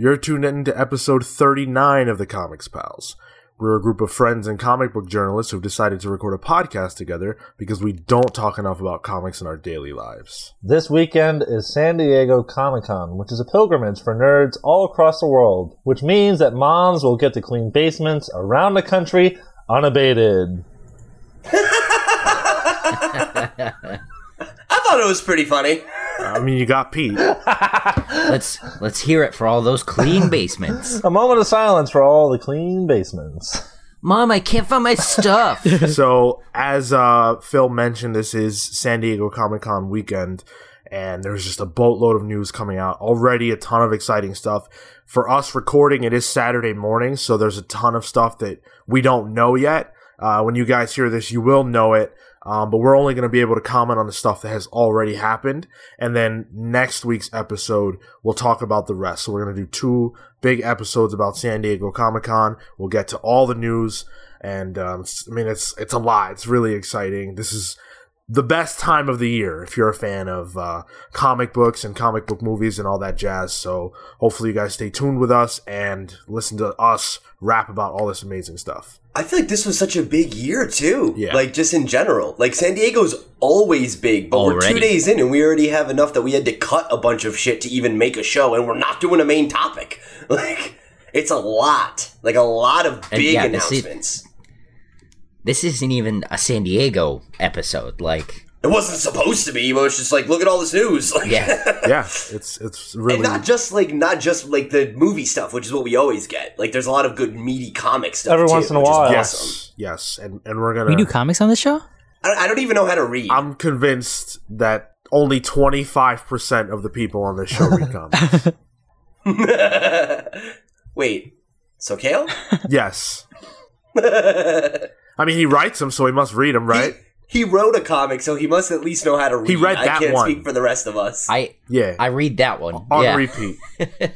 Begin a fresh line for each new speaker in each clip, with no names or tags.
You're tuned in to episode 39 of the Comics Pals. We're a group of friends and comic book journalists who've decided to record a podcast together because we don't talk enough about comics in our daily lives.
This weekend is San Diego Comic Con, which is a pilgrimage for nerds all across the world, which means that moms will get to clean basements around the country unabated.
I thought it was pretty funny.
I mean, you got Pete.
let's let's hear it for all those clean basements.
A moment of silence for all the clean basements.
Mom, I can't find my stuff.
so, as uh, Phil mentioned, this is San Diego Comic Con weekend, and there's just a boatload of news coming out already. A ton of exciting stuff. For us recording, it is Saturday morning, so there's a ton of stuff that we don't know yet. Uh, when you guys hear this, you will know it. Um, but we're only going to be able to comment on the stuff that has already happened. And then next week's episode, we'll talk about the rest. So we're going to do two big episodes about San Diego Comic Con. We'll get to all the news. And, um, I mean, it's, it's a lot. It's really exciting. This is, the best time of the year if you're a fan of uh, comic books and comic book movies and all that jazz. So hopefully you guys stay tuned with us and listen to us rap about all this amazing stuff.
I feel like this was such a big year too.
Yeah.
Like just in general. Like San Diego's always big, but we're two days in and we already have enough that we had to cut a bunch of shit to even make a show and we're not doing a main topic. Like it's a lot. Like a lot of
And
big
yeah, this is-
announcements.
This isn't even a San Diego episode. Like,
It wasn't supposed to be, but it's just like look at all this news. Like,
yeah,
Yeah, it's it's really
And not just like not just like the movie stuff, which is what we always get. Like there's a lot of good meaty comic stuff
Every
too,
once in a
which is
while.
awesome.
yes, yes, and and we're gonna.
We do comics on this show?
I, I don't even know how to read.
I'm convinced that only 25 percent of the people on this show read comics.
Wait, so Cale?
yes, I mean he writes them, so he must read them, right?
He wrote a comic, so he must at least know how to read.
He read that
I
that
can't
one.
speak for the rest of us.
I
Yeah,
I read that one.
on
yeah.
repeat.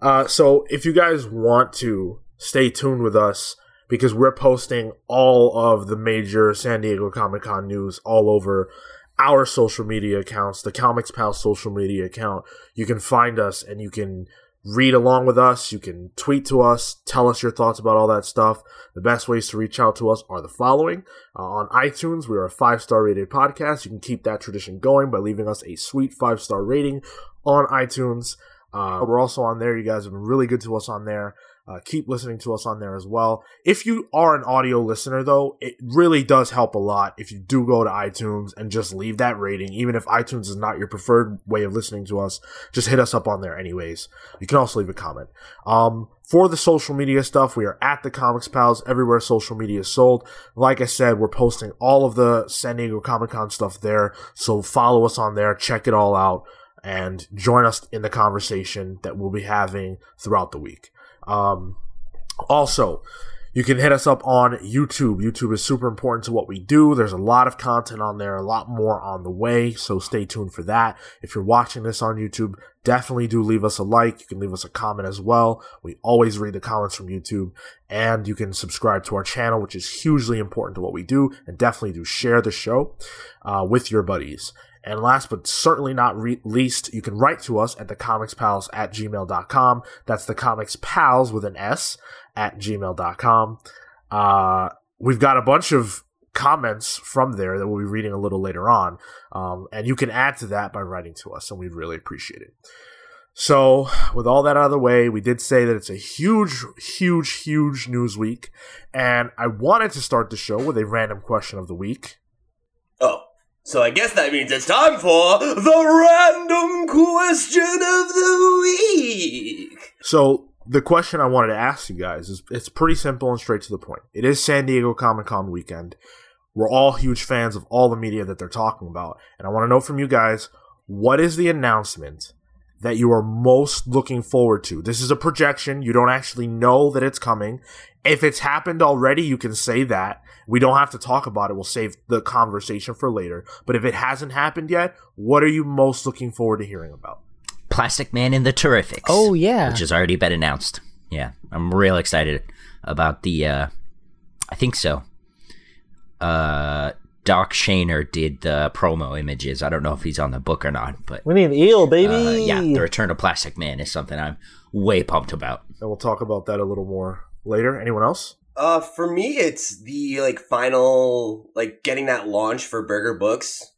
uh, so if you guys want to stay tuned with us because we're posting all of the major San Diego Comic Con news all over our social media accounts, the Comics Pal social media account. You can find us and you can read along with us. You can tweet to us, tell us your thoughts about all that stuff. The best ways to reach out to us are the following. Uh, on iTunes, we are a five star rated podcast. You can keep that tradition going by leaving us a sweet five star rating on iTunes. Uh, we're also on there. You guys have been really good to us on there. Uh, keep listening to us on there as well. If you are an audio listener, though, it really does help a lot if you do go to iTunes and just leave that rating. Even if iTunes is not your preferred way of listening to us, just hit us up on there anyways. You can also leave a comment. Um, for the social media stuff, we are at the Comics Pals everywhere social media is sold. Like I said, we're posting all of the San Diego Comic Con stuff there, so follow us on there, check it all out, and join us in the conversation that we'll be having throughout the week. Um, also, you can hit us up on YouTube. YouTube is super important to what we do. There's a lot of content on there, a lot more on the way, so stay tuned for that. If you're watching this on YouTube, definitely do leave us a like. You can leave us a comment as well. We always read the comments from YouTube, and you can subscribe to our channel, which is hugely important to what we do, and definitely do share the show uh, with your buddies. And last but certainly not re- least, you can write to us at thecomicspals at gmail.com. That's the comics pals with an S at gmail.com. Uh, we've got a bunch of comments from there that we'll be reading a little later on. Um, and you can add to that by writing to us, and we'd really appreciate it. So, with all that out of the way, we did say that it's a huge, huge, huge news week. And I wanted to start the show with a random question of the week.
oh, so I guess that means it's time for the random question of the week.
So the question I wanted to ask you guys is it's pretty simple and straight to the point. It is San Diego Comic Con weekend. We're all huge fans of all the media that they're talking about. And I want to know from you guys, what is the announcement that you are most looking forward to? This is a projection. You don't actually know that it's coming. If it's happened already, you can say that. We don't have to talk about it. We'll save the conversation for later. But if it hasn't happened yet, what are you most looking forward to hearing about?
Plastic Man in the Terrifics.
Oh, yeah.
which has already been announced. Yeah, I'm real excited about the. uh I think so. Uh, Doc Shaner did the promo images. I don't know if he's on the book or not, but
We need the eel, baby.
uh, yeah, the Return of Plastic Man is something I'm way pumped about.
And we'll talk about that a little more later. Anyone else?
Uh, for me, it's the like final like getting that launch for Berger Books.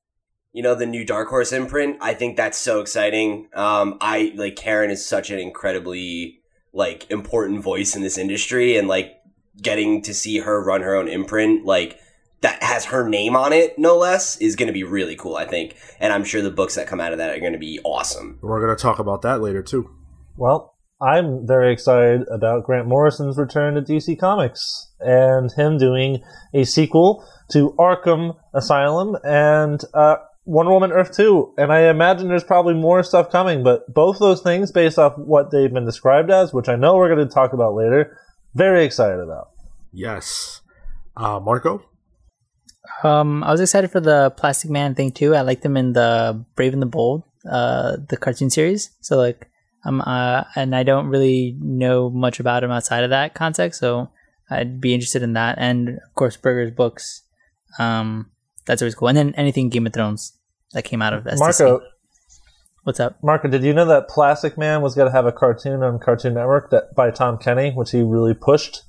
You know, the new Dark Horse imprint. I think that's so exciting. Um, I like Karen is such an incredibly like important voice in this industry, and like getting to see her run her own imprint, like that has her name on it, no less, is going to be really cool. I think, and I'm sure the books that come out of that are going to be awesome.
We're going to talk about that later too.
Well, I'm very excited about Grant Morrison's return to DC Comics and him doing a sequel to Arkham Asylum and uh, Wonder Woman Earth 2. And I imagine there's probably more stuff coming, but both those things, based off what they've been described as, which I know we're going to talk about later, very excited about.
Yes. Uh, Marco?
Um, I was excited for the Plastic Man thing too. I liked him in the Brave and the Bold, uh, the cartoon series. So like, um, uh, and I don't really know much about him outside of that context. So I'd be interested in that, and of course, Berger's books. Um, that's always cool. And then anything Game of Thrones that came out of STC.
Marco,
what's up?
Marco, did you know that Plastic Man was going to have a cartoon on Cartoon Network that by Tom Kenny, which he really pushed?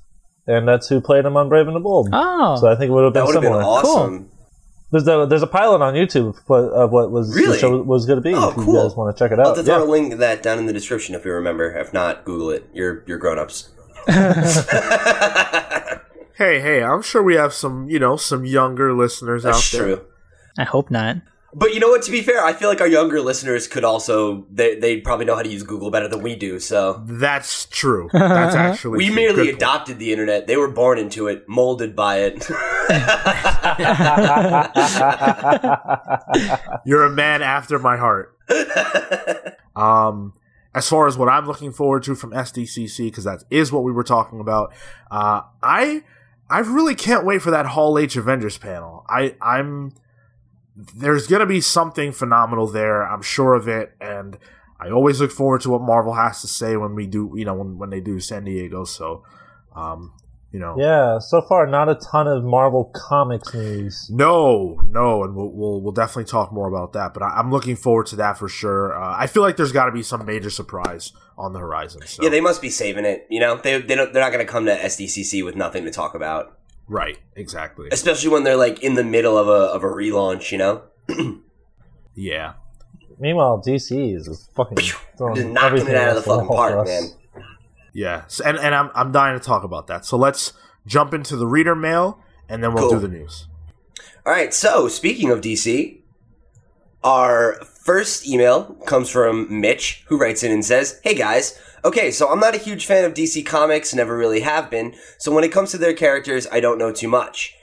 And that's who played him on Brave and the Bold.
Oh,
So I think it would have
That
been
would have been
similar.
awesome.
There's a there's a pilot on YouTube of what, was
Really?
the show was going to be.
Oh,
if you
cool.
guys want to check it out?
I'll have to
yeah.
throw a link to that down in the description if you remember. If not, Google it. You're you're grown ups.
Hey, hey, I'm sure we have some, you know, some younger listeners
That's
out there.
true.
I hope not.
But you know what? To be fair, I feel like our younger listeners could also they they probably know how to use Google better than we do. So
That's true. That's actually
we
true.
merely
Good point.
adopted the internet. They were born into it, molded by it.
You're a man after my heart. um, as far as what I'm looking forward to from SDCC, because that is what we were talking about, uh, I I really can't wait for that Hall H Avengers panel. I I'm there's gonna be something phenomenal there. I'm sure of it, and I always look forward to what Marvel has to say when we do, you know, when when they do San Diego. So, um, you know,
yeah, so far not a ton of Marvel Comics news.
No, no, and we'll we'll, we'll definitely talk more about that. But I, I'm looking forward to that for sure. Uh, I feel like there's got to be some major surprise on the horizon. So.
yeah, they must be saving it. You know, they they don't, they're not going to come to SDCC with nothing to talk about,
right, exactly.
especially when they're like in the middle of a of a relaunch. You know,
Yeah,
Meanwhile, DC is just fucking throwing
just knocking
everything
it out of the
against
fucking park, man.
Yeah, and and I'm I'm dying to talk about that. So let's jump into the reader mail, and then we'll
Cool.
do the news.
All right. So speaking of DC, our first email comes from Mitch, who writes in and says, "Hey guys." Okay, so I'm not a huge fan of DC Comics, never really have been, so when it comes to their characters, I don't know too much.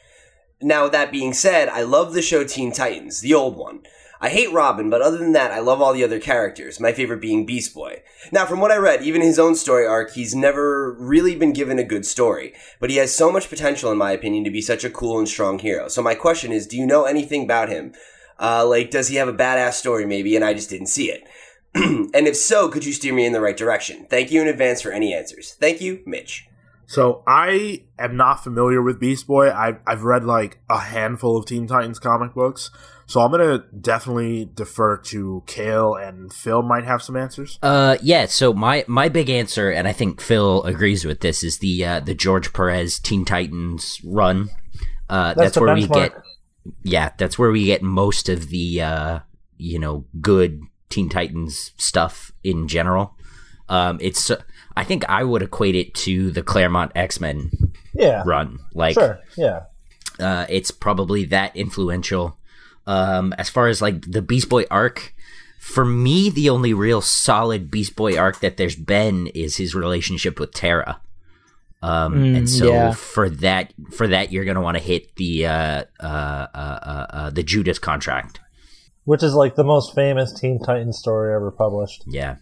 Now, that being said, I love the show Teen Titans, the old one. I hate Robin, but other than that, I love all the other characters, my favorite being Beast Boy. Now, from what I read, even his own story arc, he's never really been given a good story, but he has so much potential, in my opinion, to be such a cool and strong hero. So my question is, do you know anything about him? Uh, like, does he have a badass story, maybe, and I just didn't see it? and if so, could you steer me in the right direction? Thank you in advance for any answers. Thank you, Mitch.
So I am not familiar with Beast Boy. I've I've read like a handful of Teen Titans comic books, so I'm gonna definitely defer to Cale and Phil. Might have some answers.
Uh, yeah. So my my big answer, and I think Phil agrees with this, is the uh, the George Perez Teen Titans run. Uh, that's,
the
where we get. Yeah, that's where we get most of the uh, you know good Teen Titans stuff in general. Um, it's I think I would equate it to the Claremont X Men
Yeah,
run. Like
sure, yeah.
uh, it's probably that influential. Um, as far as like the Beast Boy arc, for me, the only real solid Beast Boy arc that there's been is his relationship with Terra. Um,
Mm,
and so
yeah.
for that, for that, you're gonna want to hit the uh, uh, uh, uh, uh, the Judas contract.
Which is like the most famous Teen Titans story ever published.
Yeah.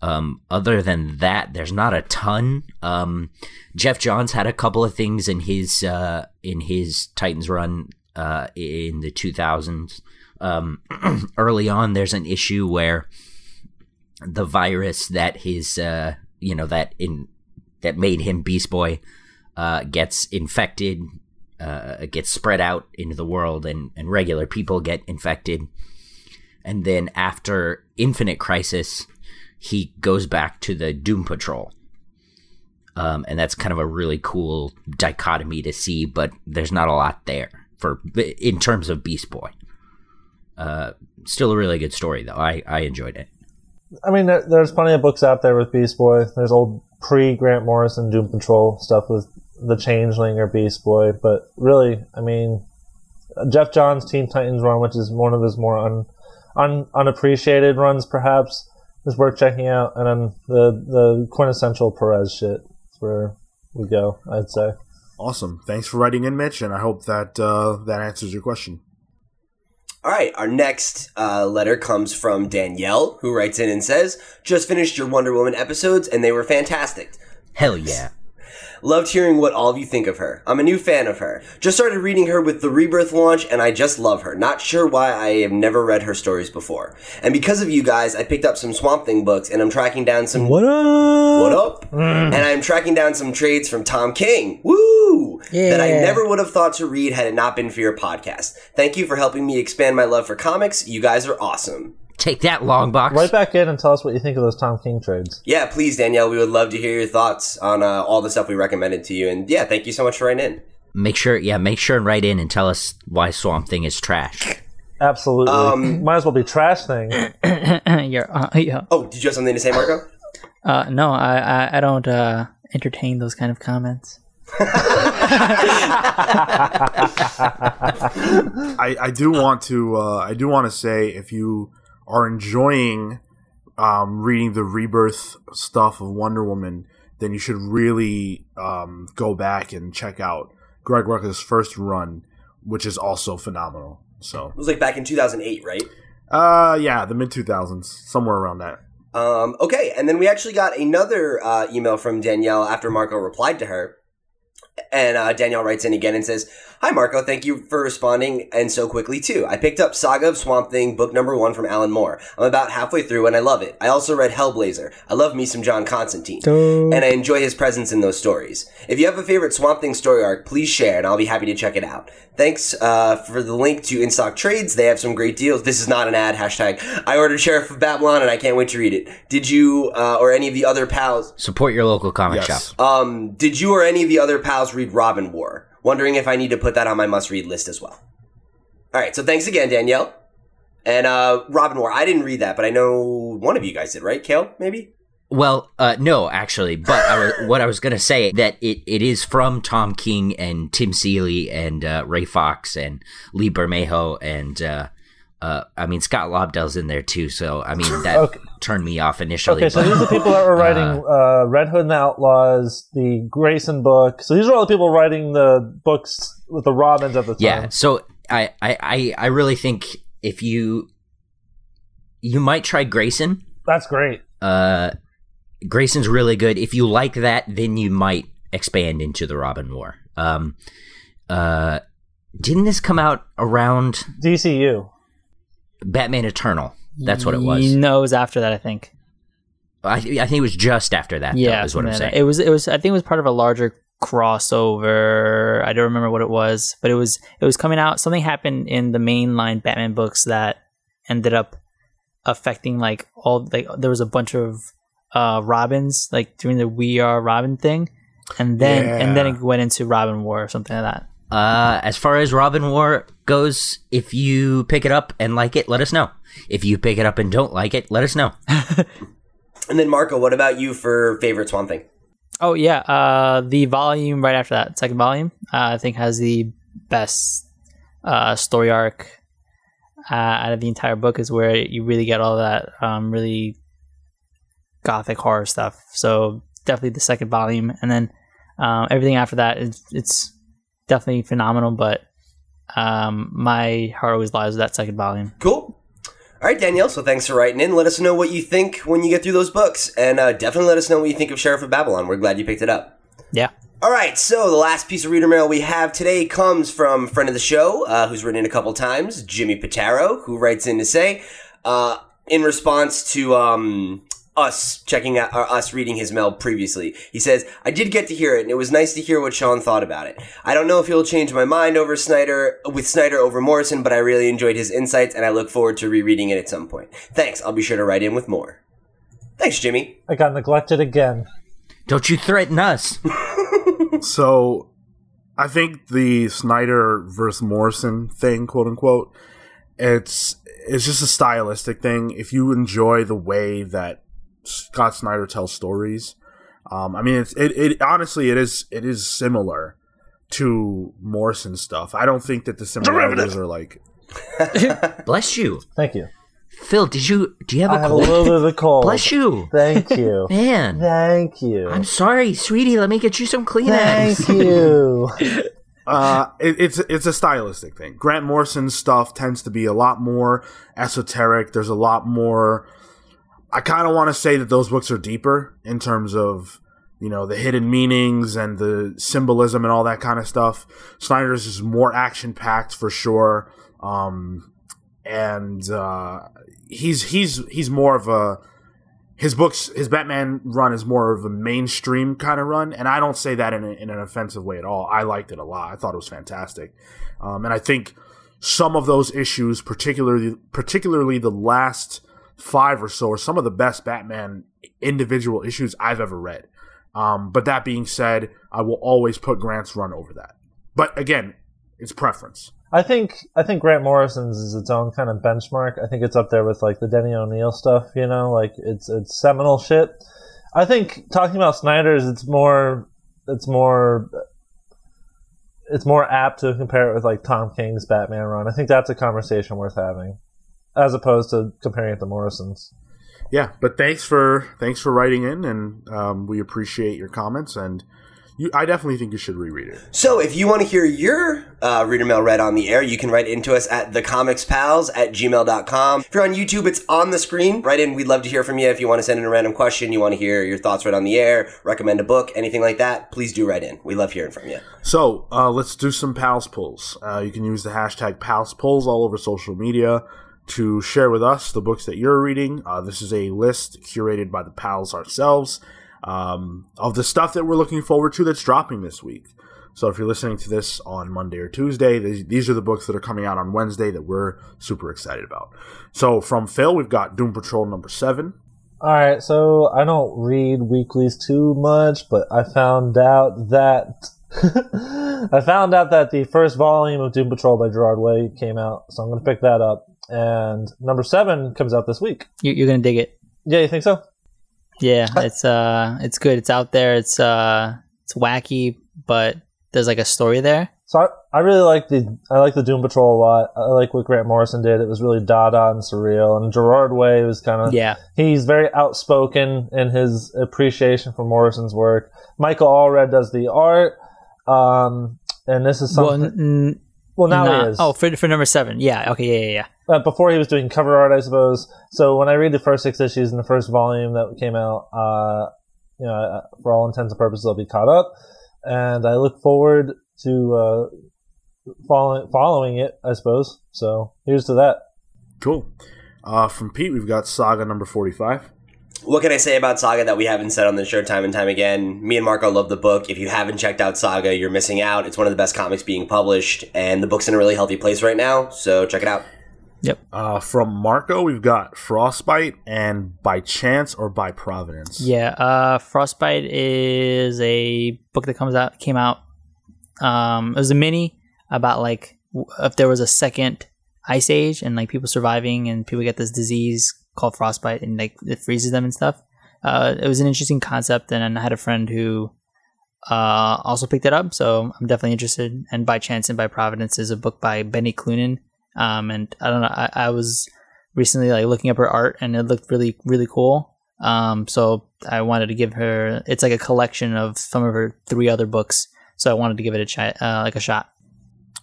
Um, other than that, there's not a ton. Um, Geoff Johns had a couple of things in his uh, in his Titans run uh, in the 2000s. Um, early on, there's an issue where the virus that his uh, you know that in that made him Beast Boy uh, gets infected uh, gets spread out into the world, and and regular people get infected. And then after Infinite Crisis, he goes back to the Doom Patrol. Um, and that's kind of a really cool dichotomy to see, but there's not a lot there for in terms of Beast Boy. Uh, still a really good story though. I, I enjoyed it.
I mean, there, there's plenty of books out there with Beast Boy. There's old pre Grant Morrison Doom Patrol stuff with the Changeling or Beast Boy, but really, I mean, Geoff Johns' Teen Titans run, which is one of his more un, un, unappreciated runs, perhaps, is worth checking out. And then the the quintessential Perez shit is where we go. I'd say.
Awesome. Thanks for writing in, Mitch, and I hope that uh, that answers your question.
All right, our next uh, letter comes from Danielle, who writes in and says, "Just finished your Wonder Woman episodes, and they were fantastic.
Hell yeah.
Loved hearing what all of you think of her. I'm a new fan of her. Just started reading her with the Rebirth launch, and I just love her. Not sure why I have never read her stories before. And because of you guys, I picked up some Swamp Thing books, and I'm tracking down some
What up?
what up? Mm. And I'm tracking down some trades from Tom King. Woo! Yeah. That I never would have thought to read had it not been for your podcast. Thank you for helping me expand my love for comics. You guys are awesome.
Take that long box.
Right back in and tell us what you think of those Tom King trades.
Yeah, please, Danielle. We would love to hear your thoughts on uh, all the stuff we recommended to you. And yeah, thank you so much for writing in.
Make sure, yeah, make sure and write in and tell us why Swamp Thing is trash.
Absolutely.
Um,
Might as well be trash thing.
You're, uh, yeah.
Oh, did you have something to say, Marco?
Uh, no, I, I, I don't uh, entertain those kind of comments.
I, I do want to uh, I do want to say if you are enjoying um, reading the rebirth stuff of Wonder Woman, then you should really um, go back and check out Greg Rucka's first run, which is also phenomenal. So,
It was like back in 2008, right?
uh, yeah, the mid two thousands, somewhere around that.
Um, okay, and then we actually got another uh, email from Danielle after Marco replied to her. And uh, Danielle writes in again and says, Hi, Marco. Thank you for responding and so quickly, too. I picked up Saga of Swamp Thing, book number one from Alan Moore. I'm about halfway through and I love it. I also read Hellblazer. I love me some John Constantine. And I enjoy his presence in those stories. If you have a favorite Swamp Thing story arc, please share and I'll be happy to check it out. Thanks uh, for the link to In Stock Trades. They have some great deals. This is not an ad. Hashtag. I ordered Sheriff of Babylon and I can't wait to read it. Did you uh, or any of the other pals
Support your local comic
Yes.
shop.
um, did you or any of the other pals read Robin War? Wondering if I need to put that on my must read list as well. All right, so thanks again, Danielle. And uh, Robin War, I didn't read that, but I know one of you guys did, right? Cale, maybe?
Well, uh, no, actually, but I was, what I was going to say that it, it is from Tom King and Tim Seeley and uh, Ray Fawkes and Lee Bermejo and uh, uh, I mean Scott Lobdell's in there too. So I mean that
Okay.
turned me off initially.
Okay, so
but-
these are the people that were writing uh, Red Hood and the Outlaws, the Grayson book. So these are all the people writing the books with the Robins at the time.
Yeah. So I, I, I, I really think if you you might try Grayson.
That's great.
Uh, Grayson's really good. If you like that, then you might expand into the Robin War. Um, uh, didn't this come out around
DCU.
Batman Eternal? That's what it was.
No, it was after that, I think.
I, I think it was just after that.
Yeah,
though, is what I'm saying.
It was. It was. I think it was part of a larger crossover. I don't remember what it was, but it was. It was coming out. Something happened in the mainline Batman books that ended up affecting like all. Like there was a bunch of uh Robins like during the We Are Robin thing, and then and then it went into Robin War or something like that.
Uh, as far as Robin War goes, if you pick it up and like it, let us know. If you pick it up and don't like it, let us know.
And then, Marco, what about you for favorite Swamp Thing?
Oh yeah, uh, the volume right after that, second volume, uh, I think has the best uh, story arc uh, out of the entire book. Is where you really get all that um, really gothic horror stuff. So definitely the second volume, and then um, everything after that is it's definitely phenomenal. But um, my heart always lies with that second volume.
Cool. All right, Danielle. So thanks for writing in. Let us know what you think when you get through those books, and uh, definitely let us know what you think of Sheriff of Babylon. We're glad you picked it up.
Yeah.
All right, so the last piece of reader mail we have today comes from a friend of the show, uh, who's written in a couple times, Jimmy Pitaro, who writes in to say, uh, in response to um, us checking out or us reading his mail previously. He says, I did get to hear it and it was nice to hear what Sean thought about it. I don't know if he'll change my mind over Snyder with Snyder over Morrison, but I really enjoyed his insights and I look forward to rereading it at some point. Thanks. I'll be sure to write in with more. Thanks, Jimmy.
I got neglected again.
Don't you threaten us.
So, I think the Snyder versus Morrison thing, quote unquote, it's it's just a stylistic thing. If you enjoy the way that Scott Snyder tells stories, um, I mean, it's it, it honestly it is it is similar to Morrison stuff. I don't think that the similarities are like
Bless you.
Thank you.
Phil, did you do you have
I
a
have a
cold?
little bit of a cold.
Bless you.
Thank you.
Man.
Thank you.
I'm sorry, sweetie. Let me get you some Kleenex.
Thank you.
uh, it, it's it's a stylistic thing. Grant Morrison's stuff tends to be a lot more esoteric. There's a lot more. I kind of want to say that those books are deeper in terms of you know the hidden meanings and the symbolism and all that kind of stuff. Snyder's is more action packed for sure, um, and uh, he's he's he's more of a his books his batman run is more of a mainstream kind of run and i don't say that in, a, in an offensive way at all. I liked it a lot. I thought it was fantastic. Um, and i think some of those issues particularly particularly the last five or so are some of the best batman individual issues i've ever read um, but that being said i will always put grant's run over that but again it's preference
I think I think Grant Morrison's is its own kind of benchmark. I think it's up there with like the Denny O'Neil stuff, you know, like it's it's seminal shit. I think talking about Snyder's, it's more it's more it's more apt to compare it with like Tom King's Batman run. I think that's a conversation worth having, as opposed to comparing it to Morrison's.
yeah but thanks for thanks for writing in and um, we appreciate your comments and you, i definitely think you should reread it
So, if you want to hear your uh, reader mail read on the air, you can write into us at thecomicspals at gmail.com. If you're on YouTube, it's on the screen. Write in. We'd love to hear from you. If you want to send in a random question, you want to hear your thoughts read on the air, recommend a book, anything like that, please do write in. We love hearing from you.
So uh, let's do some pals pulls. Uh, you can use the hashtag pals pulls all over social media to share with us the books that you're reading. Uh, this is a list curated by the pals ourselves um, of the stuff that we're looking forward to that's dropping this week. So if you're listening to this on Monday or Tuesday, these, these are the books that are coming out on Wednesday that we're super excited about. So from Phil, we've got Doom Patrol number seven.
All right, so I don't read weeklies too much, but I found out that I found out that the first volume of Doom Patrol by Gerard Way came out, so I'm going to pick that up. And number seven comes out this week.
You, you're gonna dig it.
Yeah, you think so?
Yeah, it's uh, it's good. It's out there. It's uh, it's wacky, but there's like a story there.
So I, I really like the I like the Doom Patrol a lot. I like what Grant Morrison did. It was really Dada and surreal, and Gerard Way was kind of
Yeah,
he's very outspoken in his appreciation for Morrison's work. Michael Allred does the art, um, and this is
well,
something.
n-
Well, now
not-. Oh, for for number seven. Yeah. Okay. Yeah. Yeah. yeah.
Uh, before he was doing cover art, I suppose. So when I read the first six issues in the first volume that came out, uh, you know, uh, for all intents and purposes, I'll be caught up, and I look forward to uh, following following it. I suppose. So here's to that.
Cool. Uh, from Pete, we've got Saga number 45.
What can I say about Saga that we haven't said on the show time and time again? Me and Marco love the book. If you haven't checked out Saga, you're missing out. It's one of the best comics being published, and the book's in a really healthy place right now, so check it out.
Uh, from Marco, we've got Frostbite and By Chance or By Providence.
Yeah, uh, Frostbite is a book that comes out came out. Um, it was a mini about like if there was a second ice age and like people surviving and people get this disease called frostbite and like it freezes them and stuff. Uh, it was an interesting concept, and I had a friend who uh, also picked it up, so I'm definitely interested. And by chance and by providence is a book by Becky Cloonan. Um, and I don't know, I, I was recently like looking up her art, and it looked really really cool. Um, so I wanted to give her. It's like a collection of some of her three other books. So I wanted to give it a try, uh, like a shot.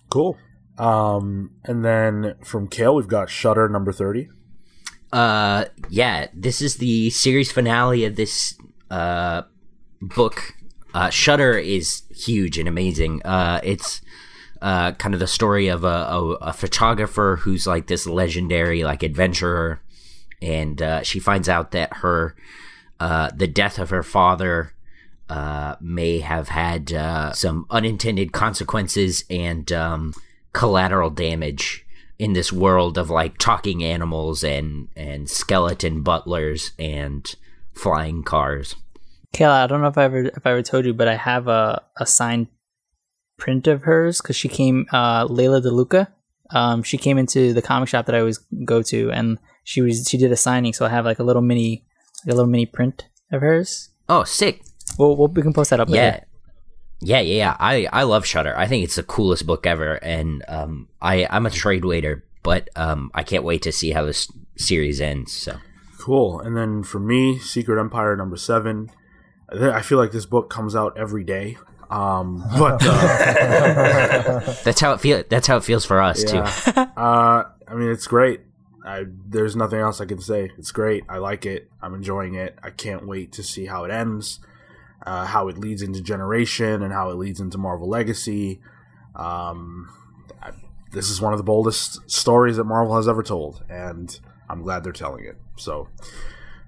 Cool. Um, and then from Cale, we've got Shutter number 30.
Uh, yeah, this is the series finale of this uh book. Uh, Shutter is huge and amazing. Uh, it's uh kind of the story of a, a, a photographer who's like this legendary like adventurer, and uh, she finds out that her uh, the death of her father uh, may have had uh, some unintended consequences and um, collateral damage in this world of like talking animals and and skeleton butlers and flying cars.
Kayla, I don't know if I ever if I ever told you, but I have a, a signed print of hers because she came uh Leila del Duca. Um she came into the comic shop that I always go to and she was she did a signing, so I have like a little mini like a little mini print of hers.
Oh, sick!
We'll, we'll we can post that up
Yeah,
later.
yeah, yeah, yeah. I I love Shutter. I think it's the coolest book ever, and um, I I'm a trade waiter, but um, I can't wait to see how this series ends. So
Cool. And then for me, Secret Empire number seven. I feel like this book comes out every day. Um, but uh,
that's how it feel. That's how it feels for us too.
uh, I mean, it's great. I, there's nothing else I can say. It's great. I like it. I'm enjoying it. I can't wait to see how it ends, uh, how it leads into Generation, and how it leads into Marvel Legacy. Um, I, this is one of the boldest stories that Marvel has ever told, and I'm glad they're telling it. So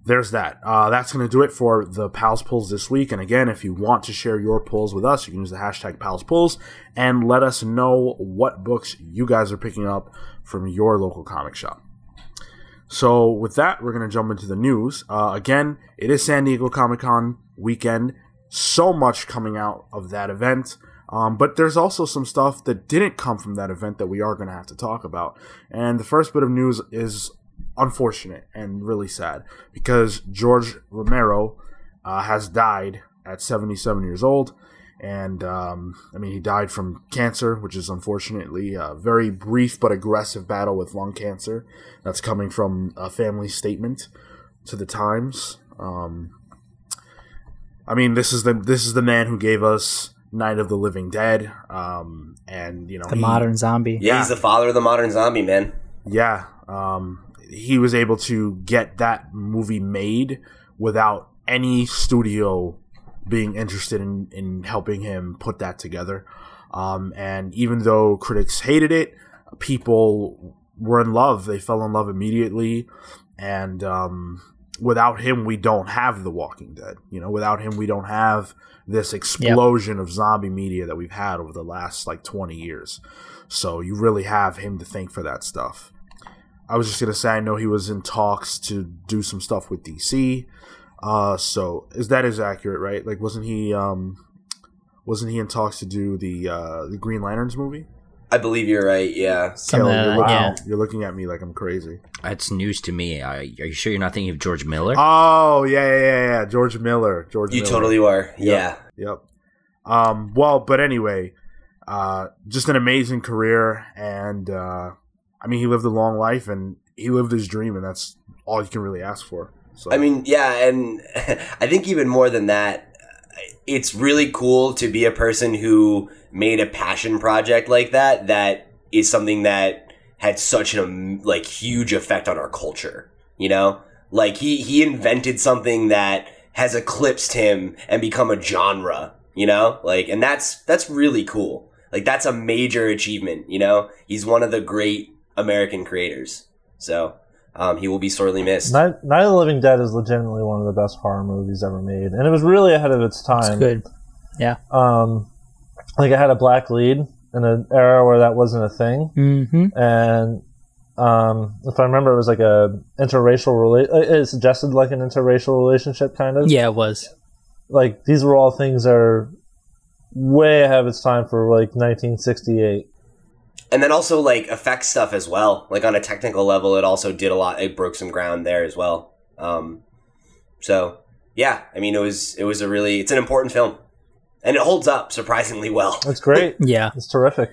there's that. Uh, that's going to do it for the Pals Pulls this week. And again, if you want to share your pulls with us, you can use the hashtag Pals Pulls and let us know what books you guys are picking up from your local comic shop. So with that, we're going to jump into the news. Uh, again, it is San Diego Comic Con weekend. So much coming out of that event. Um, but there's also some stuff that didn't come from that event that we are going to have to talk about. And the first bit of news is unfortunate and really sad because George Romero uh, has died at 77 years old. And um, I mean, he died from cancer, which is unfortunately a very brief but aggressive battle with lung cancer. That's coming from a family statement to the Times. Um, I mean, this is the this is the man who gave us Night of the Living Dead, um, and you know
The
he-
modern zombie.
Yeah, he's the father of the modern zombie, man.
yeah, um, he was able to get that movie made without any studio being interested in, in helping him put that together. Um, and even though critics hated it, people were in love. They fell in love immediately. And um, without him, we don't have The Walking Dead. You know, without him, we don't have this explosion of zombie media that we've had over the last like 20 years. So you really have him to thank for that stuff. I was just gonna say I know he was in talks to do some stuff with DC. Uh, so is that is accurate, right? Like, wasn't he um, wasn't he in talks to do the uh, the Green Lanterns movie?
I believe you're right. Yeah.
Some,
Kelly, you're, looking,
yeah.
you're looking at me like I'm crazy.
That's news to me. I, are you sure you're not thinking of George Miller?
Oh yeah, yeah, yeah, yeah. George Miller. George.
You
Miller.
totally were. Yeah.
Yep. Um, well, but anyway, uh, just an amazing career, and uh, I mean, he lived a long life, and he lived his dream, and that's all you can really ask for. So
I mean, yeah, and I think even more than that, it's really cool to be a person who made a passion project like that. That is something that had such a like huge effect on our culture. You know, like he he invented something that has eclipsed him and become a genre. You know, like, and that's that's really cool. Like that's a major achievement. You know, he's one of the great American creators. So um, he will be sorely missed.
Night, Night of the Living Dead is legitimately one of the best horror movies ever made, and it was really ahead of its
It's
time.
good. Yeah.
Um, like it had a black lead in an era where that wasn't a thing,
Mm-hmm.
and um, if I remember, it was like a interracial rela- uh, It suggested like an interracial relationship, kind of.
Yeah, it was.
Like these were all things that are way ahead of its time for like 1968.
And then also like effect stuff as well like on a technical level it also did a lot it broke some ground there as well um so yeah i mean it was it was a really it's an important film and it holds up surprisingly well
That's great.
Yeah.
it's terrific.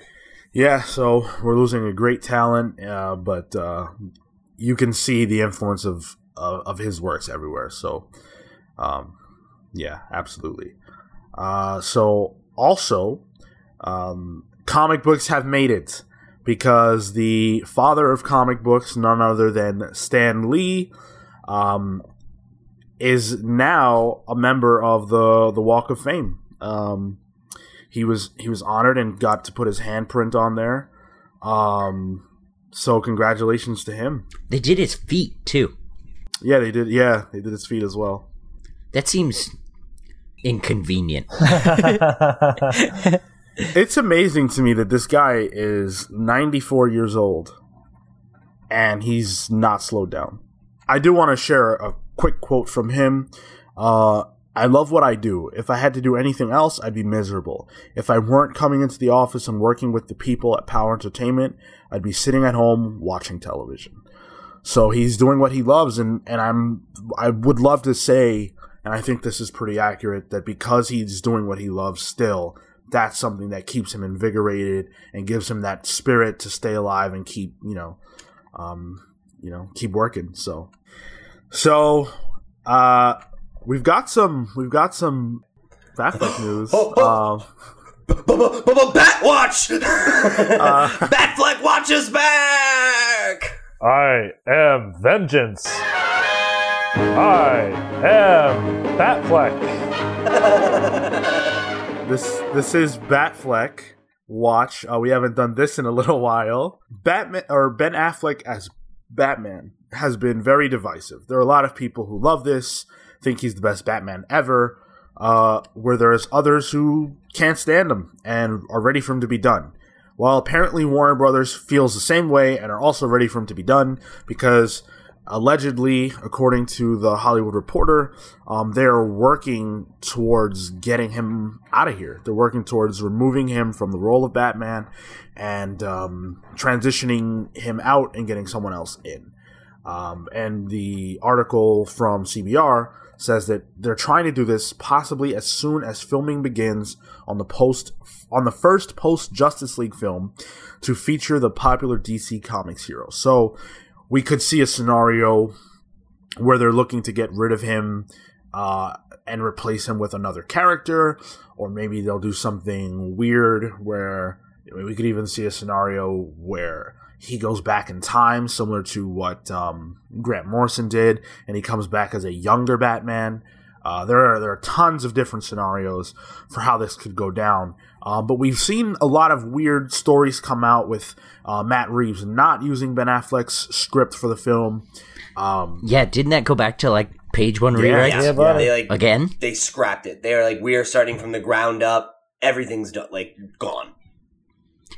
Yeah, so we're losing a great talent, uh, but uh, you can see the influence of of, of his works everywhere. So, um, yeah, absolutely. Uh, so also, um, comic books have made it because the father of comic books, none other than Stan Lee, um, is now a member of the the Walk of Fame. Um, he was he was honored and got to put his handprint on there. Um, so congratulations to him.
They did his feet too.
Yeah, they did. Yeah, they did his feet as well.
That seems inconvenient.
It's amazing to me that this guy is 94 years old and he's not slowed down. I do want to share a quick quote from him. Uh, I love what I do. If I had to do anything else, I'd be miserable. If I weren't coming into the office and working with the people at Power Entertainment, I'd be sitting at home watching television. So he's doing what he loves, and, and I'm I would love to say, and I think this is pretty accurate, that because he's doing what he loves still, that's something that keeps him invigorated and gives him that spirit to stay alive and keep you know, um, you know, keep working. So, so uh, we've got some we've got some Batfleck news. oh, oh. Uh,
Batwatch! Batfleck watches back!
I am vengeance. I am Batfleck.
This this is Batfleck. Watch. Uh, we haven't done this in a little while. Batman or Ben Affleck as Batman has been very divisive. There are a lot of people who love this, think he's the best Batman ever. Uh, where there's others who can't stand him and are ready for him to be done. While apparently Warner Brothers feels the same way and are also ready for him to be done because allegedly, according to the Hollywood Reporter, um, they're working towards getting him out of here. They're working towards removing him from the role of Batman and um, transitioning him out and getting someone else in. Um, and the article from CBR says that they're trying to do this possibly as soon as filming begins on the post on the first post Justice League film to feature the popular DC Comics hero. So we could see a scenario where they're looking to get rid of him uh, and replace him with another character, or maybe they'll do something weird where we could even see a scenario where he goes back in time, similar to what um, Grant Morrison did, and he comes back as a younger Batman. Uh, there are there are tons of different scenarios for how this could go down, uh, but we've seen a lot of weird stories come out with uh, Matt Reeves not using Ben Affleck's script for the film. Um,
yeah, didn't that go back to like page one
Yeah,
rewrites
Yeah,
Yeah,
they like
again?
they scrapped it. They are like, we are starting from the ground up. Everything's done, like gone.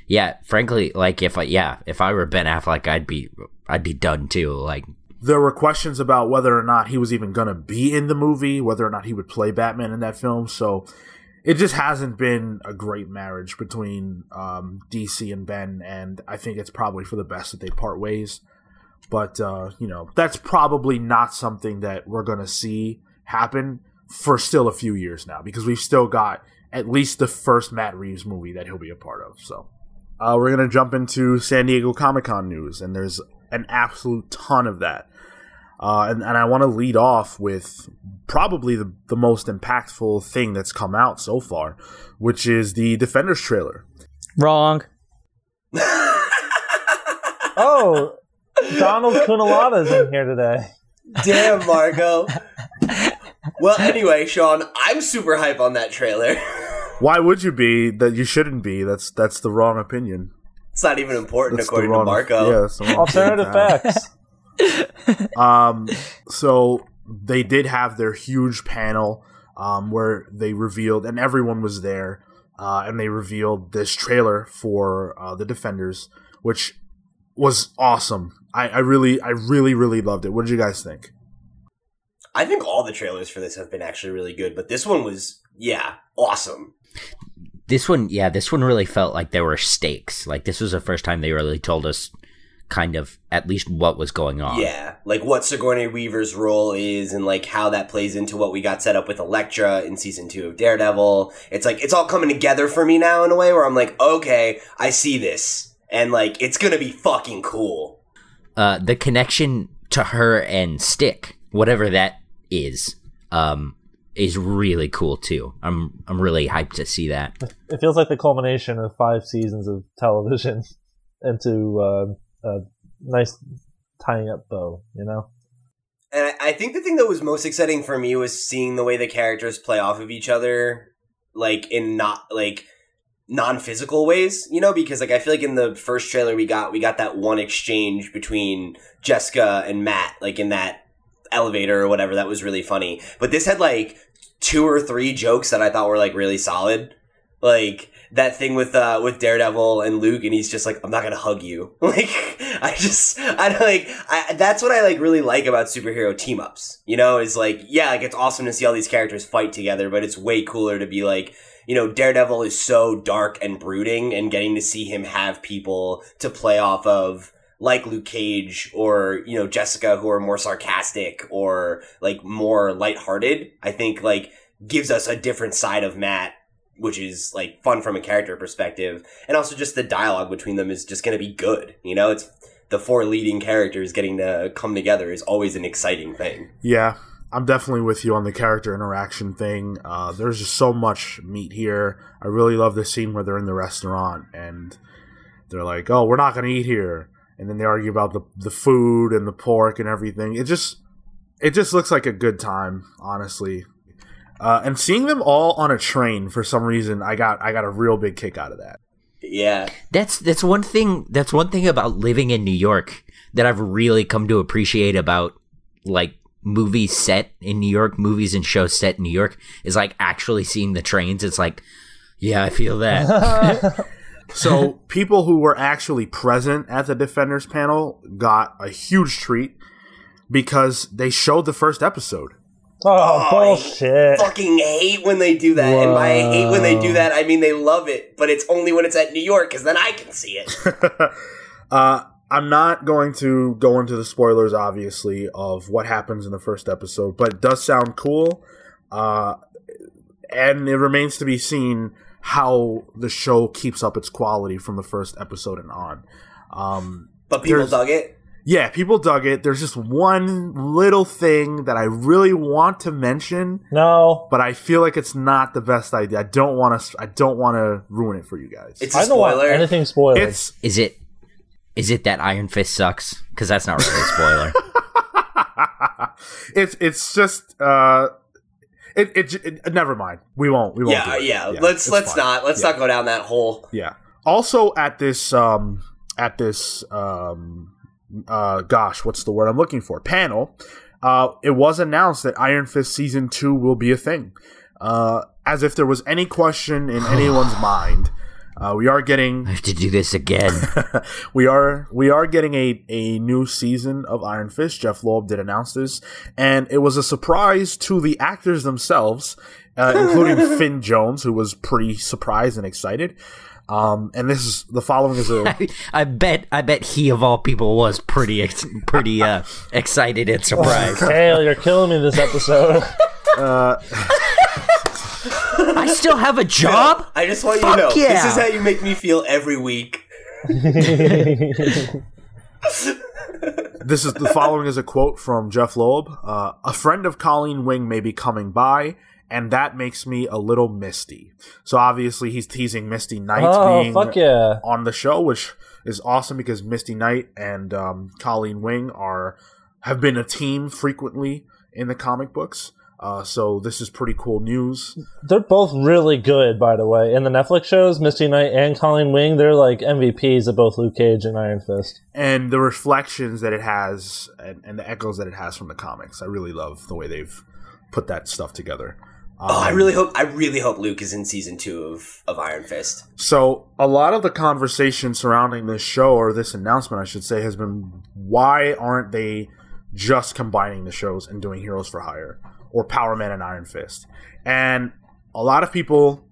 Yeah, frankly, like if I yeah, if I were Ben Affleck, I'd be I'd be done too. Like
there were questions about whether or not he was even going to be in the movie, whether or not he would play Batman in that film. So it just hasn't been a great marriage between um, DC and Ben, and I think it's probably for the best that they part ways. But uh, you know, that's probably not something that we're to see happen for still a few years now, because we've still got at least the first Matt Reeves movie that he'll be a part of. So uh, we're to jump into San Diego Comic Con news, and there's an absolute ton of that. Uh, and, and I want to lead off with probably the, the most impactful thing that's come out so far, which is the Defenders trailer.
Wrong.
Oh, Donald Kunalada's in here today.
Damn, Marco. well, anyway, Sean, I'm super hype on that trailer.
Why would you be that you shouldn't be? That's that's the wrong opinion.
it's not even important
That's the
according to Marco.
Yeah, that's the wrong
Alternative
opinion to have.
facts.
Um, so they did have their huge panel um, where they revealed, and everyone was there, uh, and they revealed this trailer for uh, the Defenders, which was awesome. I, I really, I really, really loved it. What did you guys think?
I think all the trailers for this have been actually really good, but this one was, yeah, awesome.
this one, yeah, this one really felt like there were stakes. Like this was the first time they really told us kind of at least what was going on.
Yeah, like what Sigourney Weaver's role is, and like how that plays into what we got set up with Elektra in season two of Daredevil. It's like it's all coming together for me now in a way where I'm like, okay, I see this, and like it's gonna be fucking cool.
Uh, the connection to her and Stick, whatever that is, um, is really cool too. I'm I'm really hyped to see that.
It feels like the culmination of five seasons of television into uh, a nice tying up bow. You know.
And I, think the thing that was most exciting for me was seeing the way the characters play off of each other, like in not like non-physical ways, you know, because like I feel like in the first trailer we got we got that one exchange between Jessica and Matt, like in that elevator or whatever that was really funny. But this had like two or three jokes that I thought were like really solid. Like that thing with uh with Daredevil and Luke and he's just like I'm not to hug you. Like I just I like I that's what I like really like about superhero team ups. You know, is like yeah, like it's awesome to see all these characters fight together, but it's way cooler to be like you know, Daredevil is so dark and brooding and getting to see him have people to play off of like Luke Cage or, you know, Jessica who are more sarcastic or like more lighthearted, I think like gives us a different side of Matt, which is like fun from a character perspective. And also just the dialogue between them is just going to be good. You know, it's the four leading characters getting to come together is always an exciting thing.
Yeah, I'm definitely with you on the character interaction thing. Uh, there's just so much meat here. I really love the scene where they're in the restaurant and they're like, "Oh, we're not going to eat here," and then they argue about the the food and the pork and everything. It just it just looks like a good time, honestly. Uh, and seeing them all on a train for some reason, I got I got a real big kick out of that.
Yeah.
That's that's one thing that's one thing about living in New York that I've really come to appreciate about like movies set in New York, movies and shows set in New York is like actually seeing the trains. It's like, yeah, I feel that.
So people who were actually present at the Defenders panel got a huge treat because they showed the first episode.
Oh, bullshit.
Fucking hate when they do that. And by I hate when they do that, I mean they love it, but it's only when it's at New York because then I can see it.
uh, I'm not going to go into the spoilers, obviously, of what happens in the first episode, but it does sound cool. Uh, and it remains to be seen how the show keeps up its quality from the first episode and on. Um,
But people dug it.
Yeah, people dug it. There's just one little thing that I really want to mention,
No.
but I feel like it's not the best idea. I don't want to. I don't want to ruin it for you guys.
It's a
I don't want
spoiler.
anything spoiled.
it's
is it is it that Iron Fist sucks? Because that's not really a spoiler.
it's it's just uh it, it, it never mind we won't we won't
yeah,
do it.
yeah, Let's
it's
let's
fine.
not let's
yeah.
not go down that hole.
yeah also at this um at this um uh gosh what's the word i'm looking for panel uh it was announced that iron fist season 2 will be a thing uh as if there was any question in anyone's mind uh, we are getting
I have to do this again.
we are we are getting a, a new season of Iron Fist. Jeph Loeb did announce this, and it was a surprise to the actors themselves, uh, including Finn Jones, who was pretty surprised and excited. Um, and this is the following is a
I, I bet I bet he of all people was pretty ex- pretty uh, excited and surprised.
Cale, you're killing me this episode.
I still have a job.
I just want you to know
yeah.
this is how you make me feel every week.
this is the following is a quote from Jeph Loeb. Uh, a friend of Colleen Wing may be coming by, and that makes me a little misty. So obviously he's teasing Misty Knight
oh,
being
yeah.
on the show, which is awesome because Misty Knight and um, Colleen Wing are have been a team frequently in the comic books. Uh, so this is pretty cool news.
They're both really good, by the way. In the Netflix shows, Misty Knight and Colleen Wing, they're like MVPs of both Luke Cage and Iron Fist.
And the reflections that it has and, and the echoes that it has from the comics. I really love the way they've put that stuff together. Um,
Oh, I really hope I really hope Luke is in season two of, of Iron Fist.
So a lot of the conversation surrounding this show or this announcement, I should say, has been why aren't they just combining the shows and doing Heroes for Hire or Power Man and Iron Fist? And a lot of people,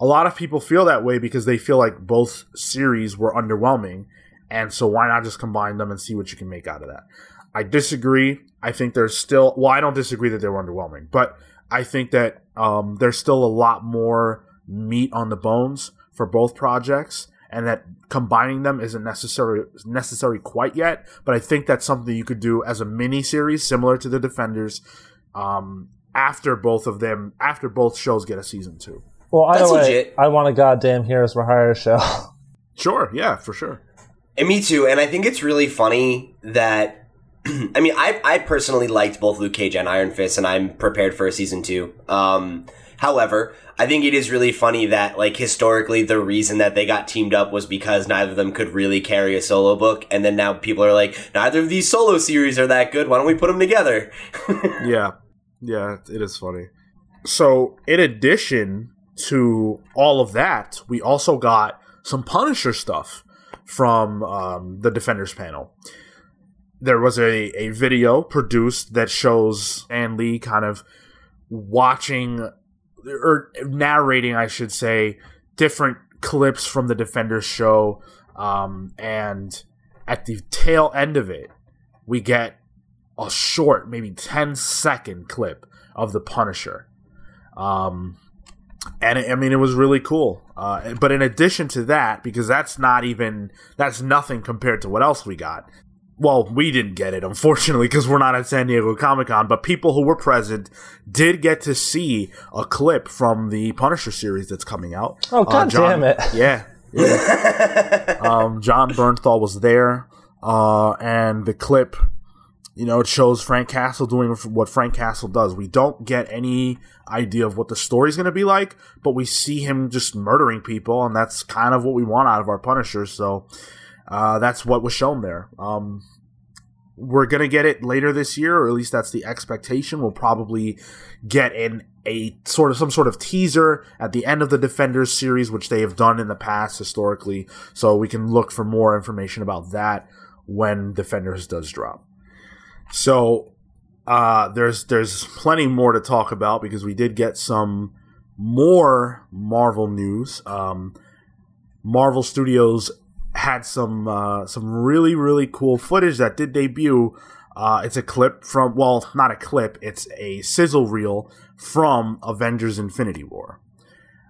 a lot of people feel that way because they feel like both series were underwhelming, and so why not just combine them and see what you can make out of that? I disagree. I think there's still well, I don't disagree that they were underwhelming, but I think that um, there's still a lot more meat on the bones for both projects, and that combining them isn't necessary necessary quite yet. But I think that's something you could do as a mini series, similar to the Defenders, um, after both of them, after both shows get a season two.
Well, either
That's
way,
legit.
I want a goddamn Heroes for Hire show.
Sure, yeah, for sure.
And me too. And I think it's really funny that I mean, I I personally liked both Luke Cage and Iron Fist, and I'm prepared for a season two. Um, However, I think it is really funny that, like, historically, the reason that they got teamed up was because neither of them could really carry a solo book. And then now people are like, neither of these solo series are that good. Why don't we put them together?
yeah, yeah, it is funny. So, in addition to all of that, we also got some Punisher stuff from um, the Defenders panel. There was a, a video produced that shows Stan Lee kind of watching or narrating, I should say, different clips from the Defenders show. Um, and at the tail end of it, we get a short, maybe 10 second clip of the Punisher. Um, and it, I mean, it was really cool. Uh, but in addition to that, because that's not even that's nothing compared to what else we got. Well, we didn't get it, unfortunately, because we're not at San Diego Comic Con. But people who were present did get to see a clip from the Punisher series that's coming out.
Oh, god
Uh, John-
damn it.
Yeah. yeah. um, Jon Bernthal was there, uh, and the clip, you know, it shows Frank Castle doing what Frank Castle does. We don't get any idea of what the story's going to be like, but we see him just murdering people, and that's kind of what we want out of our Punisher, So uh, that's what was shown there. Um, we're gonna get it later this year, or at least that's the expectation. We'll probably get in a sort of some sort of teaser at the end of the Defenders series, which they have done in the past historically. So we can look for more information about that when Defenders does drop. So uh, there's there's plenty more to talk about because we did get some more Marvel news. Um, Marvel Studios had some uh, some really really cool footage that did debut. Uh, it's a clip from well, not a clip. It's a sizzle reel from Avengers: Infinity War.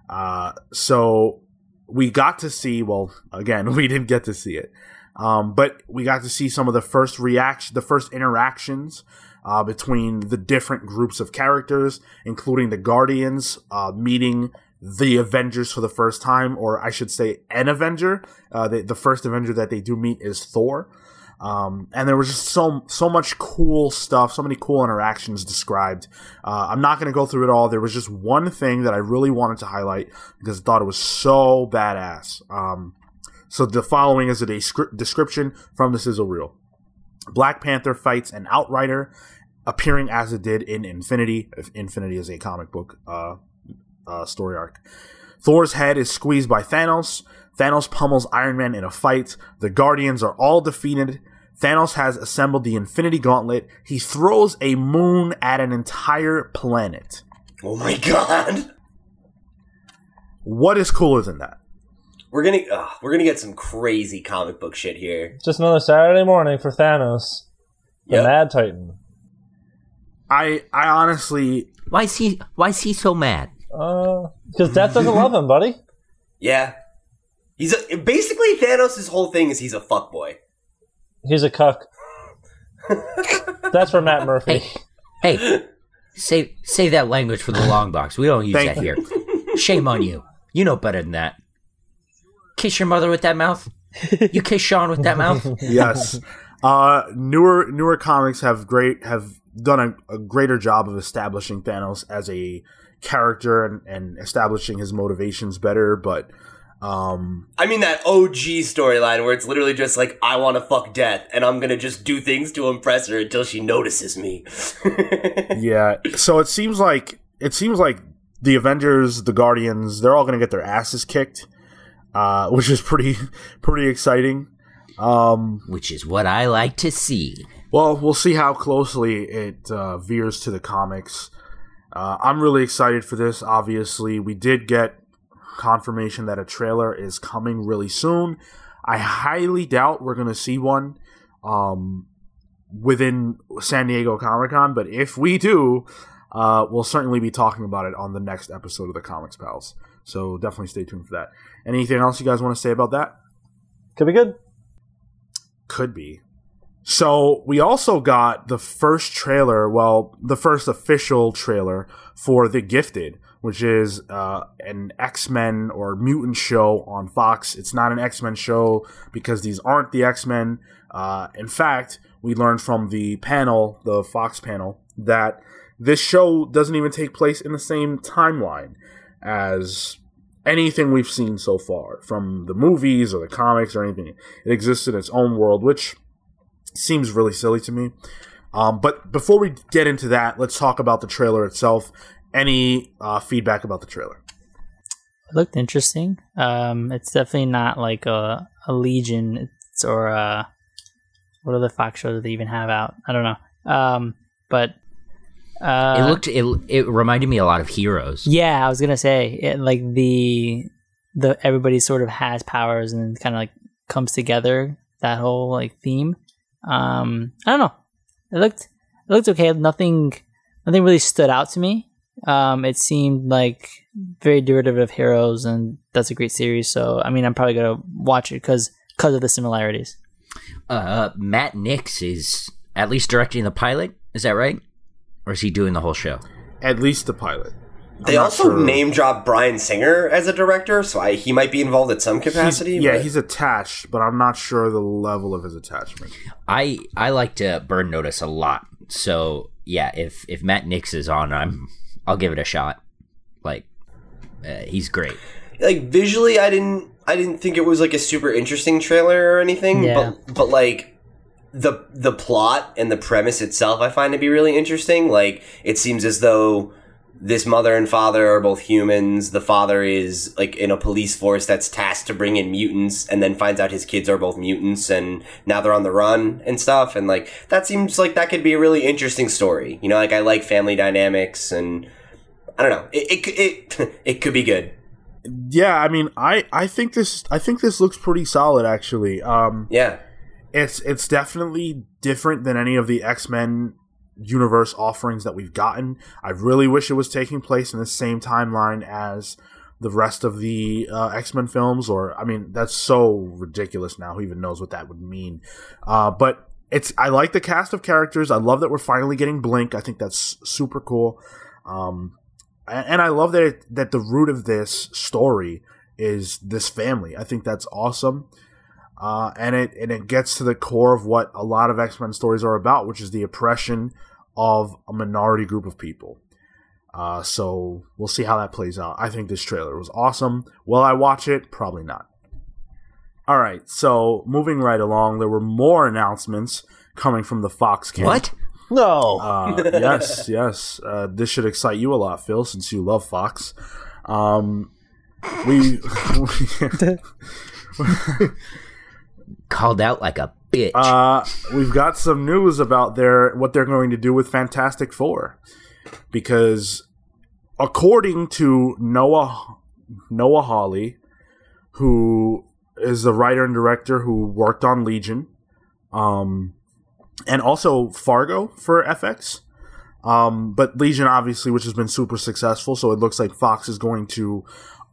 Uh, so we got to see. Well, again, we didn't get to see it, um, but we got to see some of the first reaction, the first interactions uh, between the different groups of characters, including the Guardians uh, meeting the Avengers for the first time, or I should say, an Avenger. Uh, the, first Avenger that they do meet is Thor. Um, and there was just so so much cool stuff, so many cool interactions described. Uh, I'm not going to go through it all. There was just one thing that I really wanted to highlight because I thought it was so badass. Um, so the following is a descri- description from the sizzle reel. Black Panther fights an Outrider, appearing as it did in Infinity. If Infinity is a comic book uh, uh, story arc. Thor's head is squeezed by Thanos. Thanos pummels Iron Man in a fight. The Guardians are all defeated. Thanos has assembled the Infinity Gauntlet. He throws a moon at an entire planet.
Oh my god.
What is cooler than that?
We're gonna ugh, we're gonna get some crazy comic book shit here.
Just another Saturday morning for Thanos, the
Yep.
Mad Titan.
I I honestly
Why is he? Why is he so mad?
Uh, because Death doesn't love him, buddy.
Yeah. He's a, basically Thanos' whole thing is he's a fuckboy.
He's a cuck. That's for Matt Murphy.
Hey, hey, save save that language for the long box. We don't use
Thank
that here. Shame on you. You know better than that. Kiss your mother with that mouth. You kiss Sean with that mouth.
yes. Uh, newer newer comics have great have done a, a greater job of establishing Thanos as a character and, and establishing his motivations better, but um,
I mean that OG storyline where it's literally just like I want to fuck death and I'm gonna just do things to impress her until she notices me.
yeah. So it seems like it seems like the Avengers, the Guardians, they're all going to get their asses kicked, uh, which is pretty pretty exciting. Um,
Which is what I like to see.
Well, we'll see how closely it uh, veers to the comics. Uh, I'm really excited for this. Obviously, we did get confirmation that a trailer is coming really soon. I highly doubt we're going to see one um, within San Diego Comic Con, but if we do, uh, we'll certainly be talking about it on the next episode of the Comics Pals. So definitely stay tuned for that. Anything else you guys want to say about that?
Could be good.
Could be. So we also got the first trailer, well, the first official trailer for The Gifted, which is uh, an X Men or mutant show on Fox. It's not an X Men show because these aren't the X Men. Uh, in fact, we learned from the panel, the Fox panel, that this show doesn't even take place in the same timeline as anything we've seen so far from the movies or the comics or anything. It exists in its own world, which seems really silly to me. Um, but before we get into that, let's talk about the trailer itself. Any uh, feedback about the trailer?
It looked interesting. Um, it's definitely not like a, a Legion it's, or a, what other Fox shows do they even have out? I don't know. Um, but uh,
it looked it, it reminded me a lot of Heroes.
Yeah, I was gonna say it, like the the everybody sort of has powers and kind of like comes together. That whole like theme. Um, I don't know. It looked it looked okay. Nothing nothing really stood out to me. Um, it seemed like very derivative of Heroes, and that's a great series. So I mean, I'm probably gonna watch it because because of the similarities.
Uh, Matt Nix is at least directing the pilot. Is that right? Or is he doing the whole show?
At least the pilot.
They also sure. name drop Bryan Singer as a director, so I, he might be involved at some capacity.
He's, yeah, he's attached, but I'm not sure the level of his attachment.
I I like to burn notice a lot, so yeah, if if Matt Nix is on, I'm I'll give it a shot. Like, uh, he's great.
Like visually, I didn't I didn't think it was like a super interesting trailer or anything, yeah. but but like the the plot and the premise itself I find to be really interesting. Like it seems as though this mother and father are both humans. The father is like in a police force that's tasked to bring in mutants and then finds out his kids are both mutants and now they're on the run and stuff. And like that seems like that could be a really interesting story. You know, like I like family dynamics and I don't know. It it it, it could be good.
Yeah, I mean, I I think this I think this looks pretty solid actually. Um
Yeah
it's it's definitely different than any of the X Men universe offerings that we've gotten. I really wish it was taking place in the same timeline as the rest of the uh, X Men films. Or I mean, that's so ridiculous now. Who even knows what that would mean? Uh, but it's I like the cast of characters. I love that we're finally getting Blink. I think that's super cool. Um, and I love that it, that the root of this story is this family. I think that's awesome. Uh, and it and it gets to the core of what a lot of X Men stories are about, which is the oppression of a minority group of people. Uh, so we'll see how that plays out. I think this trailer was awesome. Will I watch it? Probably not. All right, so moving right along, there were more announcements coming from the Fox camp.
What?
No.
Uh, yes, yes. Uh, this should excite you a lot, Phil, since you love Fox. Um, we
called out like a bitch.
Uh, we've got some news about their what they're going to do with Fantastic Four, because according to Noah Noah Hawley, who is the writer and director who worked on Legion, um, and also Fargo for FX. Um, but Legion, obviously, which has been super successful, so it looks like Fox is going to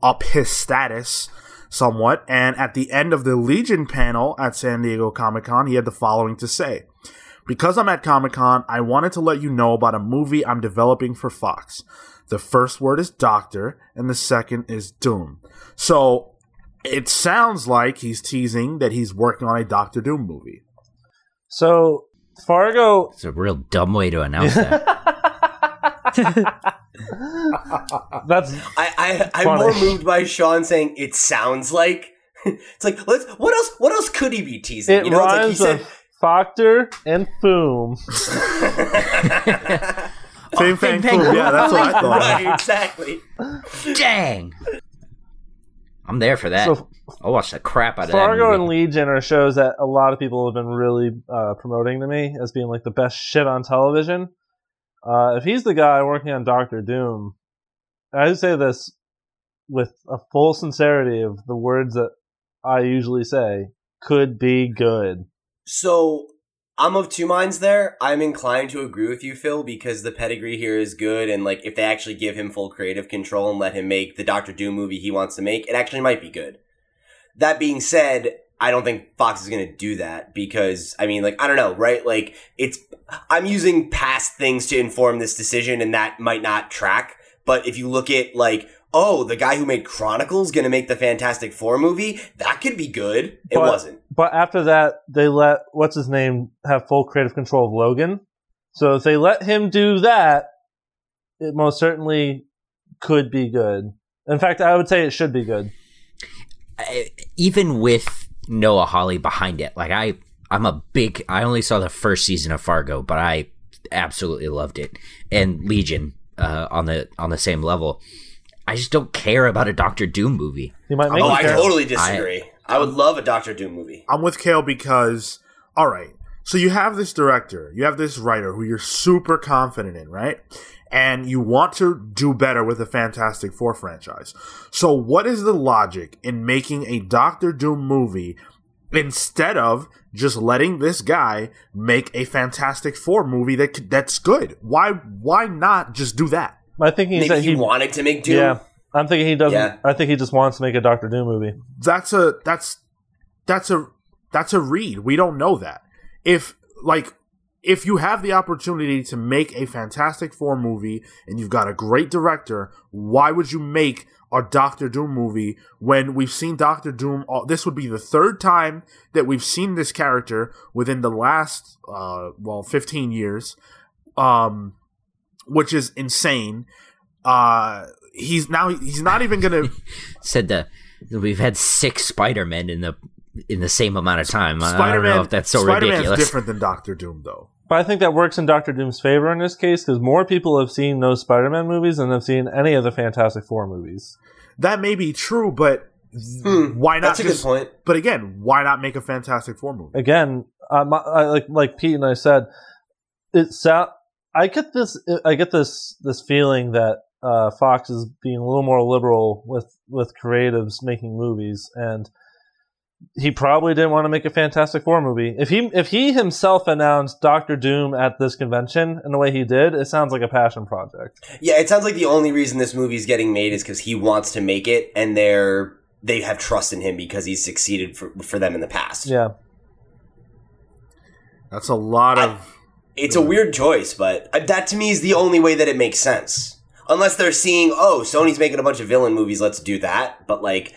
up his status somewhat. And at the end of the Legion panel at San Diego Comic Con, he had the following to say. Because I'm at Comic Con, I wanted to let you know about a movie I'm developing for Fox. The first word is Doctor, and the second is Doom. So it sounds like he's teasing that he's working on a Doctor Doom movie.
So Fargo.
It's a real dumb way to announce that.
That's
I, I I'm more moved by Sean saying it sounds like it's like let's what else what else could he be teasing?
It you know, rhymes it's like he said Factor and Foom.
Fame, fame, foom. Yeah, that's what I thought.
Right, exactly.
Dang. I'm there for that. So, I'll watch the crap out of
Fargo
that. Fargo
and Legion are shows that a lot of people have been really uh, promoting to me as being like the best shit on television. Uh, if he's the guy working on Doctor Doom, I say this with a full sincerity of the words that I usually say, could be good.
So I'm of two minds there. I'm inclined to agree with you, Phil, because the pedigree here is good, and like if they actually give him full creative control and let him make the Doctor Doom movie he wants to make, it actually might be good. That being said, I don't think Fox is going to do that because I mean, like, I don't know, right? Like, it's, I'm using past things to inform this decision and that might not track. But if you look at like, oh, the guy who made Chronicles going to make the Fantastic Four movie, that could be good. It
but,
wasn't.
But after that, they let, what's his name, have full creative control of Logan. So if they let him do that, it most certainly could be good. In fact, I would say it should be good.
I, even with Noah Hawley behind it, like I, I'm a big. I only saw the first season of Fargo, but I absolutely loved it, and Legion uh, on the on the same level. I just don't care about a Doctor Doom movie.
You might make
Oh, I
fair.
totally disagree. I, would love a Doctor Doom movie.
I'm with Cale because, all right, so you have this director, you have this writer who you're super confident in, right? And you want to do better with the Fantastic Four franchise. So, what is the logic in making a Doctor Doom movie instead of just letting this guy make a Fantastic Four movie that that's good? Why why not just do that?
My thinking is
Maybe
that
he
he,
wanted to make Doom.
yeah. I'm thinking he doesn't.
Yeah.
I think he just wants to make a Doctor Doom movie.
that's a that's that's a that's a read. We don't know that. If like if you have the opportunity to make a Fantastic Four movie and you've got a great director, why would you make a Doctor Doom movie when we've seen Doctor Doom? all- This would be the third time that we've seen this character within the last uh, well, fifteen years, um, which is insane. Uh, he's now he's not even gonna.
Said that we've had six Spider Men in the in the same amount of time. I- I don't know if that's so
Spider-Man's
ridiculous.
different than Doctor Doom, though.
But I think that works in Doctor Doom's favor in this case because more people have seen those Spider-Man movies than have seen any of the Fantastic Four movies.
That may be true, but
Hmm,
why not
That's a
just?
good point.
But again, why not make a Fantastic Four movie?
Again, uh, I, like like Pete and I said, it sound. I get this. I get this this feeling that uh, Fox is being a little more liberal with with creatives making movies, and he probably didn't want to make a Fantastic Four movie. If he if he himself announced Doctor Doom at this convention in the way he did, it sounds like a passion project.
Yeah, it sounds like the only reason this movie's getting made is because he wants to make it, and they're they have trust in him because he's succeeded for, for them in the past.
Yeah.
That's a lot
I-
of.
It's a weird choice, but uh, that to me is the only way that it makes sense. Unless they're seeing, oh, Sony's making a bunch of villain movies, let's do that. But like,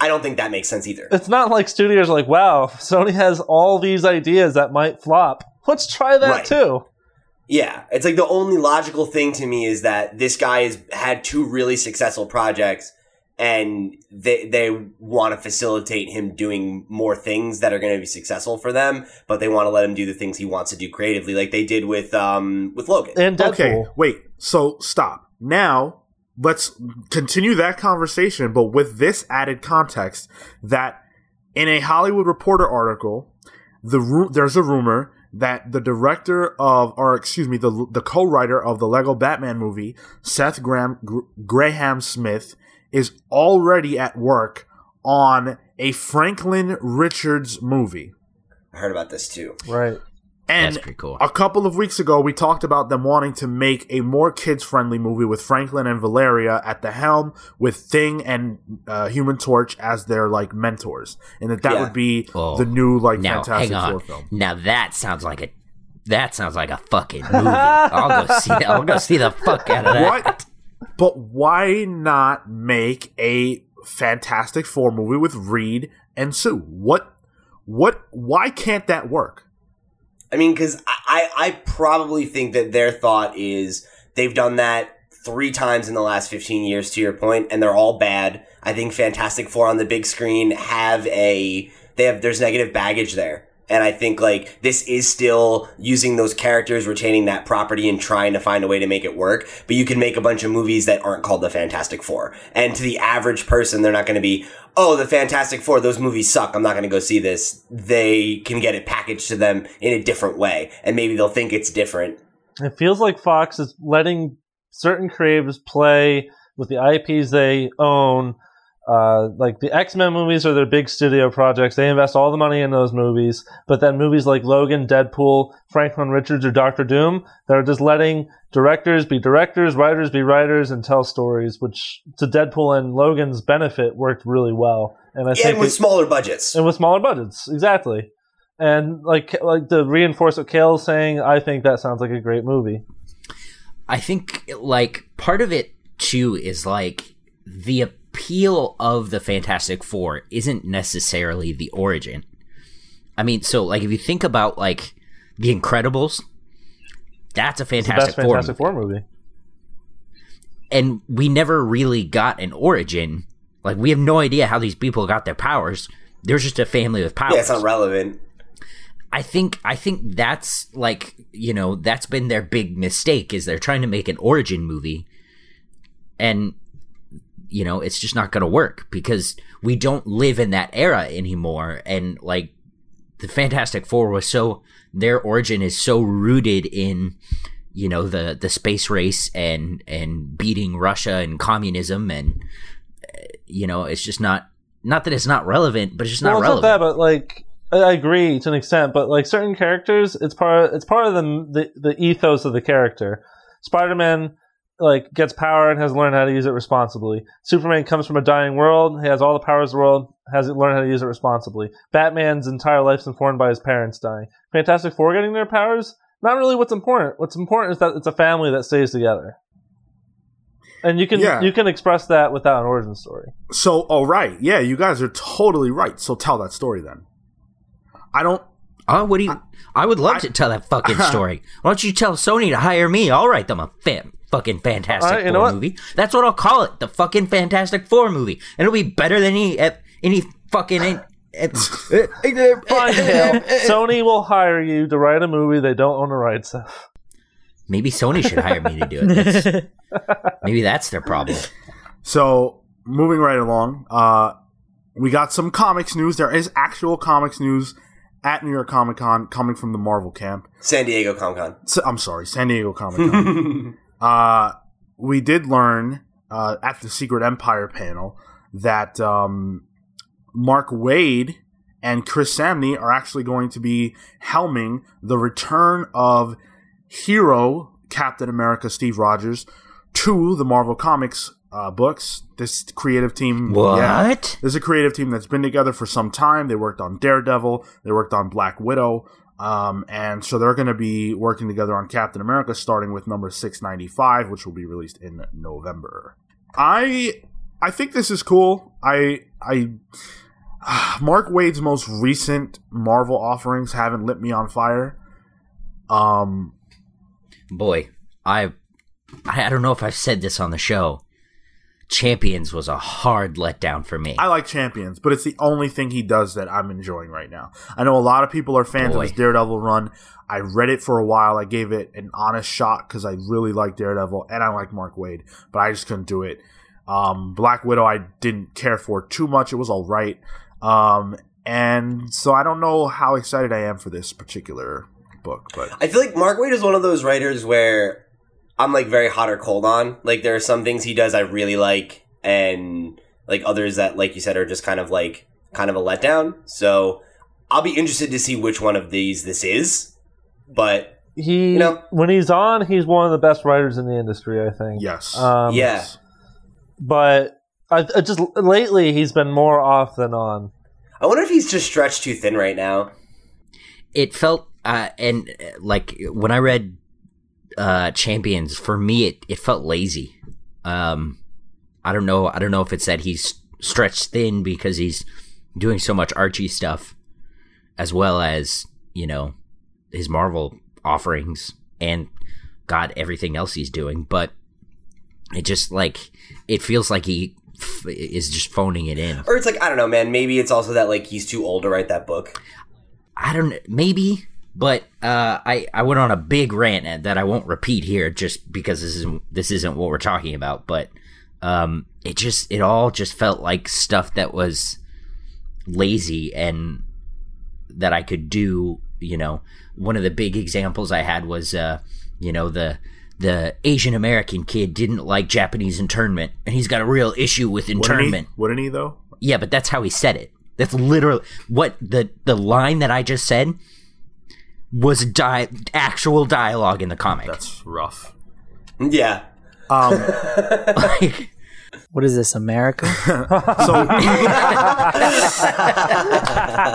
I don't think that makes sense either.
It's not like studios are like, wow, Sony has all these ideas that might flop. Let's try that
Right.
too.
Yeah, it's like the only logical thing to me is that this guy has had two really successful projects, and they they want to facilitate him doing more things that are going to be successful for them, but they want to let him do the things he wants to do creatively, like they did with um with Logan.
And Deadpool.
Okay, wait. So stop now. Let's continue that conversation, but with this added context that in a Hollywood Reporter article, the ru- there's a rumor that the director of, or excuse me, the the co-writer of the Lego Batman movie, Seth Graham Gr- Grahame-Smith, is already at work on a Franklin Richards movie.
I heard about this too.
Right.
And
That's pretty cool.
a couple of weeks ago, we talked about them wanting to make a more kids friendly movie with Franklin and Valeria at the helm, with Thing and uh, Human Torch as their like mentors, and that that
Yeah.
would be
Oh.
the new like
now
Fantastic. Four film.
Now that sounds like a that sounds like a fucking movie. I'll go see. I'll go see the fuck out of that.
What? But why not make a Fantastic Four movie with Reed and Sue? What? What? Why can't that work?
I mean, because I, I probably think that their thought is they've done that three times in the last 15 years, to your point, and they're all bad. I think Fantastic Four on the big screen have a they have there's negative baggage there. And I think like this is still using those characters, retaining that property and trying to find a way to make it work. But you can make a bunch of movies that aren't called the Fantastic Four. And to the average person, they're not going to be, oh, the Fantastic Four, those movies suck. I'm not going to go see this. They can get it packaged to them in a different way. And maybe they'll think it's different.
It feels like Fox is letting certain creatives play with the IPs they own. Uh, like the X Men movies are their big studio projects. They invest all the money in those movies. But then movies like Logan, Deadpool, Franklin Richards, or Doctor Doom, they're just letting directors be directors, writers be writers, and tell stories, which to Deadpool and Logan's benefit worked really well. And I think
And with
it-
smaller budgets.
and with smaller budgets, exactly. And like like to reinforce what Cale's saying, I think that sounds like a great movie.
I think like part of it too is like the appeal of the Fantastic Four isn't necessarily the origin. I mean, so like if you think about like the Incredibles, that's a
It's the
Fantastic
best
Four.
Fantastic
movie.
Four movie.
and we never really got an origin. Like we have no idea how these people got their powers. They're just a family with powers.
Yeah, it's not relevant.
I think I think that's like you know that's been their big mistake is they're trying to make an origin movie, and you know it's just not going to work because we don't live in that era anymore, and like the Fantastic Four was so their origin is so rooted in you know the the space race and and beating Russia and communism and uh, you know it's just not not that it's not relevant, but it's just not
well,
relevant.
not that, but like I agree to an extent, but like certain characters, it's part it's part of the the, the ethos of the character. Spider Man like gets power and has learned how to use it responsibly. Superman comes from a dying world, he has all the powers of the world, has learned how to use it responsibly. Batman's entire life's informed by his parents dying. Fantastic Four getting their powers, not really what's important. What's important is that it's a family that stays together. And you can
Yeah.
you can express that without an origin story.
So, oh right, yeah, you guys are totally right. So tell that story then. I don't.
Oh, what do you? I would love to tell that fucking story. Why don't you tell Sony to hire me? I'll write them a fan, fucking Fantastic
All right,
Four movie. That's what I'll call it, the fucking Fantastic Four movie, and it'll be better than any any fucking.
Fine, Sony will hire you to write a movie they don't own the rights of.
Maybe Sony should hire me to do it. That's- maybe that's their problem.
So moving right along, uh, we got some comics news. There is actual comics news at New York Comic Con coming from the Marvel camp.
San Diego Comic Con.
So, I'm sorry, San Diego Comic Con. uh, we did learn uh, at the Secret Empire panel that um, Mark Waid and Chris Samnee are actually going to be helming the return of hero Captain America Steve Rogers to the Marvel Comics uh, books. This creative team, what? yeah,
this
is a creative team that's been together for some time. They worked on Daredevil, they worked on Black Widow, um, and so they're going to be working together on Captain America, starting with number 695, which will be released in November. I I think this is cool. I I Mark Waid's most recent Marvel offerings haven't lit me on fire. Um,
Boy, I I don't know if I've said this on the show. Champions was a hard letdown for me.
I like Champions, but it's the only thing he does that I'm enjoying right now. I know a lot of people are fans
Boy.
of his Daredevil run. I read it for a while. I gave it an honest shot because I really like Daredevil and I like Mark Waid, but I just couldn't do it. Um, Black Widow, I didn't care for too much. It was all right. Um, and so I don't know how excited I am for this particular book, but
I feel like Mark Waid is one of those writers where I'm like very hot or cold on. Like there are some things he does I really like, and like others that, like you said, are just kind of like kind of a letdown. So I'll be interested to see which one of these this is. But
He
You know-
when he's on, he's one of the best writers in the industry. I think.
yes.
Um,
yeah,
But I, I just lately he's been more off than on.
I wonder if he's just stretched too thin right now.
it felt uh, and uh, like when I read uh, Champions, for me it it felt lazy. Um, I don't know. I don't know if it's that he's stretched thin because he's doing so much Archie stuff, as well as you know his Marvel offerings and God everything else he's doing. But it just like it feels like he f- is just phoning it in.
Or it's like I don't know, man. Maybe it's also that like he's too old to write that book.
I don't maybe, but uh, I I went on a big rant that I won't repeat here just because this isn't this isn't what we're talking about. But um, it just it all just felt like stuff that was lazy and that I could do. You know, one of the big examples I had was uh, you know the the Asian American kid didn't like Japanese internment, and he's got a real issue with
Wouldn't
internment.
he? Wouldn't he though?
Yeah, but that's how he said it. That's literally what the the line that I just said was di- actual dialogue in the comic.
That's rough.
Yeah,
Um,
like,
What is this, America?
so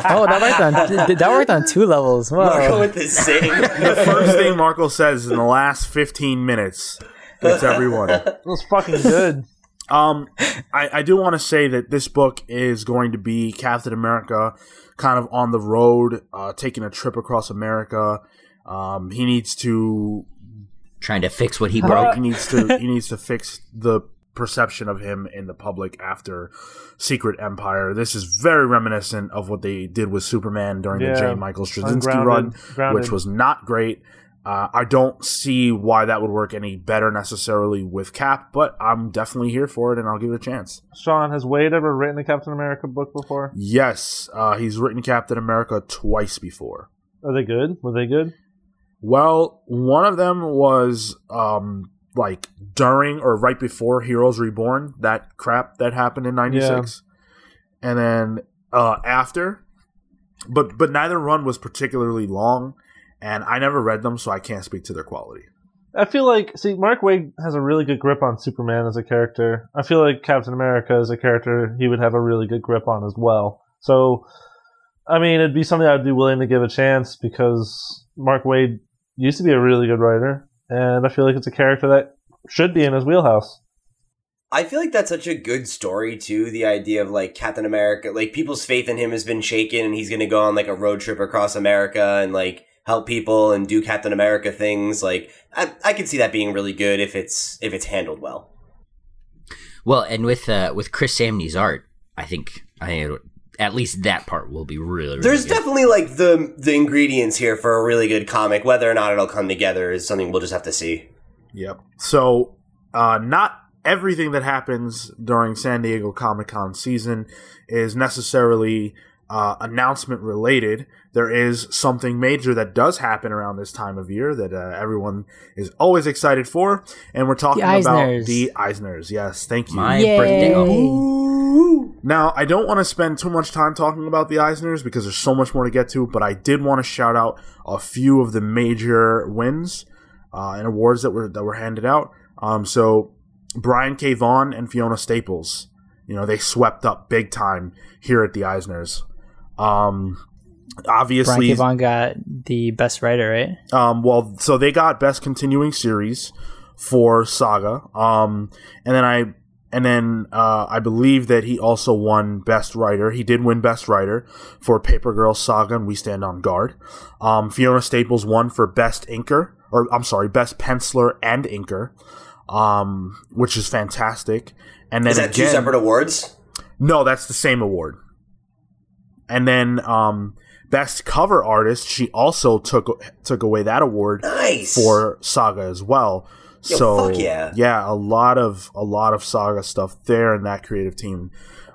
oh, that worked on th- that worked on two levels.
Marco with the sing.
the first thing Marco says in the last 15 minutes gets everyone.
It was fucking good.
Um, I, I do want to say that this book is going to be Captain America kind of on the road, uh, taking a trip across America. Um, he needs to
trying to fix what he broke.
he needs to he needs to fix the perception of him in the public after Secret Empire. This is very reminiscent of what they did with Superman during the
Yeah.
J. Michael Straczynski
Ungrounded-
run,
grounded.
which was not great. Uh, I don't see why that would work any better necessarily with Cap, but I'm definitely here for it, and I'll give it a chance.
Sean, has Waid ever written a Captain America book before?
Yes, uh, he's written Captain America twice before.
Are they good? Were they good?
Well, one of them was um like during or right before Heroes Reborn, that crap that happened in 96. And then uh after but but neither run was particularly long and I never read them so I can't speak to their quality.
I feel like see Mark Waid has a really good grip on Superman as a character. I feel like Captain America as a character he would have a really good grip on as well. So I mean it'd be something I'd be willing to give a chance because Mark Waid used to be a really good writer and I feel like it's a character that should be in his wheelhouse.
I feel like that's such a good story too. The idea of like Captain America, like people's faith in him has been shaken, and he's going to go on like a road trip across America and like help people and do Captain America things. Like I, I could see that being really good if it's if it's handled well.
Well, and with uh, with Chris Samnee's art, I think I at least that part will be really. really
There's
good.
definitely like the the ingredients here for a really good comic. Whether or not it'll come together is something we'll just have to see.
Yep. So, uh, not everything that happens during San Diego Comic Con season is necessarily uh, announcement related. There is something major that does happen around this time of year that uh, everyone is always excited for, and we're talking about the Eisners. Yes, thank you.
my
Yay.
birthday. Oh,
Now, I don't want to spend too much time talking about the Eisners because there's so much more to get to, but I did want to shout out a few of the major wins uh, and awards that were that were handed out. Um, so Brian K. Vaughan and Fiona Staples, you know, they swept up big time here at the Eisners. Um,
Brian
obviously,
K. Vaughan got the best writer, right?
um, well, so they got best continuing series for Saga. Um, and then I and then uh, I believe that he also won best writer. He did win best writer for Paper Girl Saga and We Stand on Guard. Um, Fiona Staples won for best inker, or I'm sorry, best penciler and inker, um, which is fantastic. And then
Is that two separate awards?
no, that's the same award. And then um, best cover artist, she also took took away that award
Nice
for Saga as well.
Yo,
so
fuck yeah.
a lot of a lot of Saga stuff there in that creative team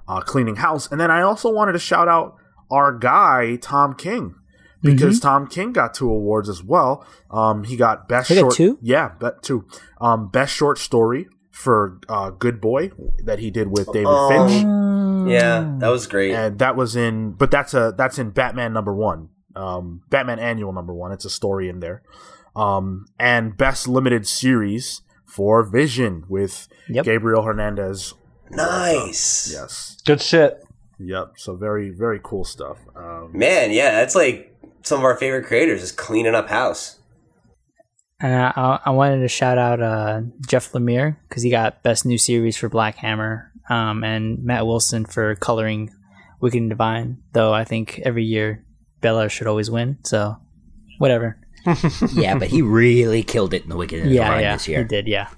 uh, cleaning house. And then I also wanted to shout out our guy Tom King because Tom King got two awards as well. Um, he got best
He got
short,
two?
yeah, bet two. Um, best short story for uh, Good Boy that he did with David
Oh.
Finch
Yeah, that was great.
and that was in but that's a that's in batman number one um batman annual number one it's a story in there um and best limited series for vision with
Yep.
gabriel hernandez
Nice.
yes
Good shit.
yep so very very cool stuff um
Man, yeah, that's like some of our favorite creators is cleaning up house.
And I, I- wanted to shout out uh, Jeff Lemire because he got best new series for Black Hammer, um, and Matt Wilson for coloring Wicked and Divine. Though I think every year Bellaire should always win. So whatever.
yeah, but he really killed it in the Wicked and
yeah,
Divine
yeah,
this year,
he did. Yeah,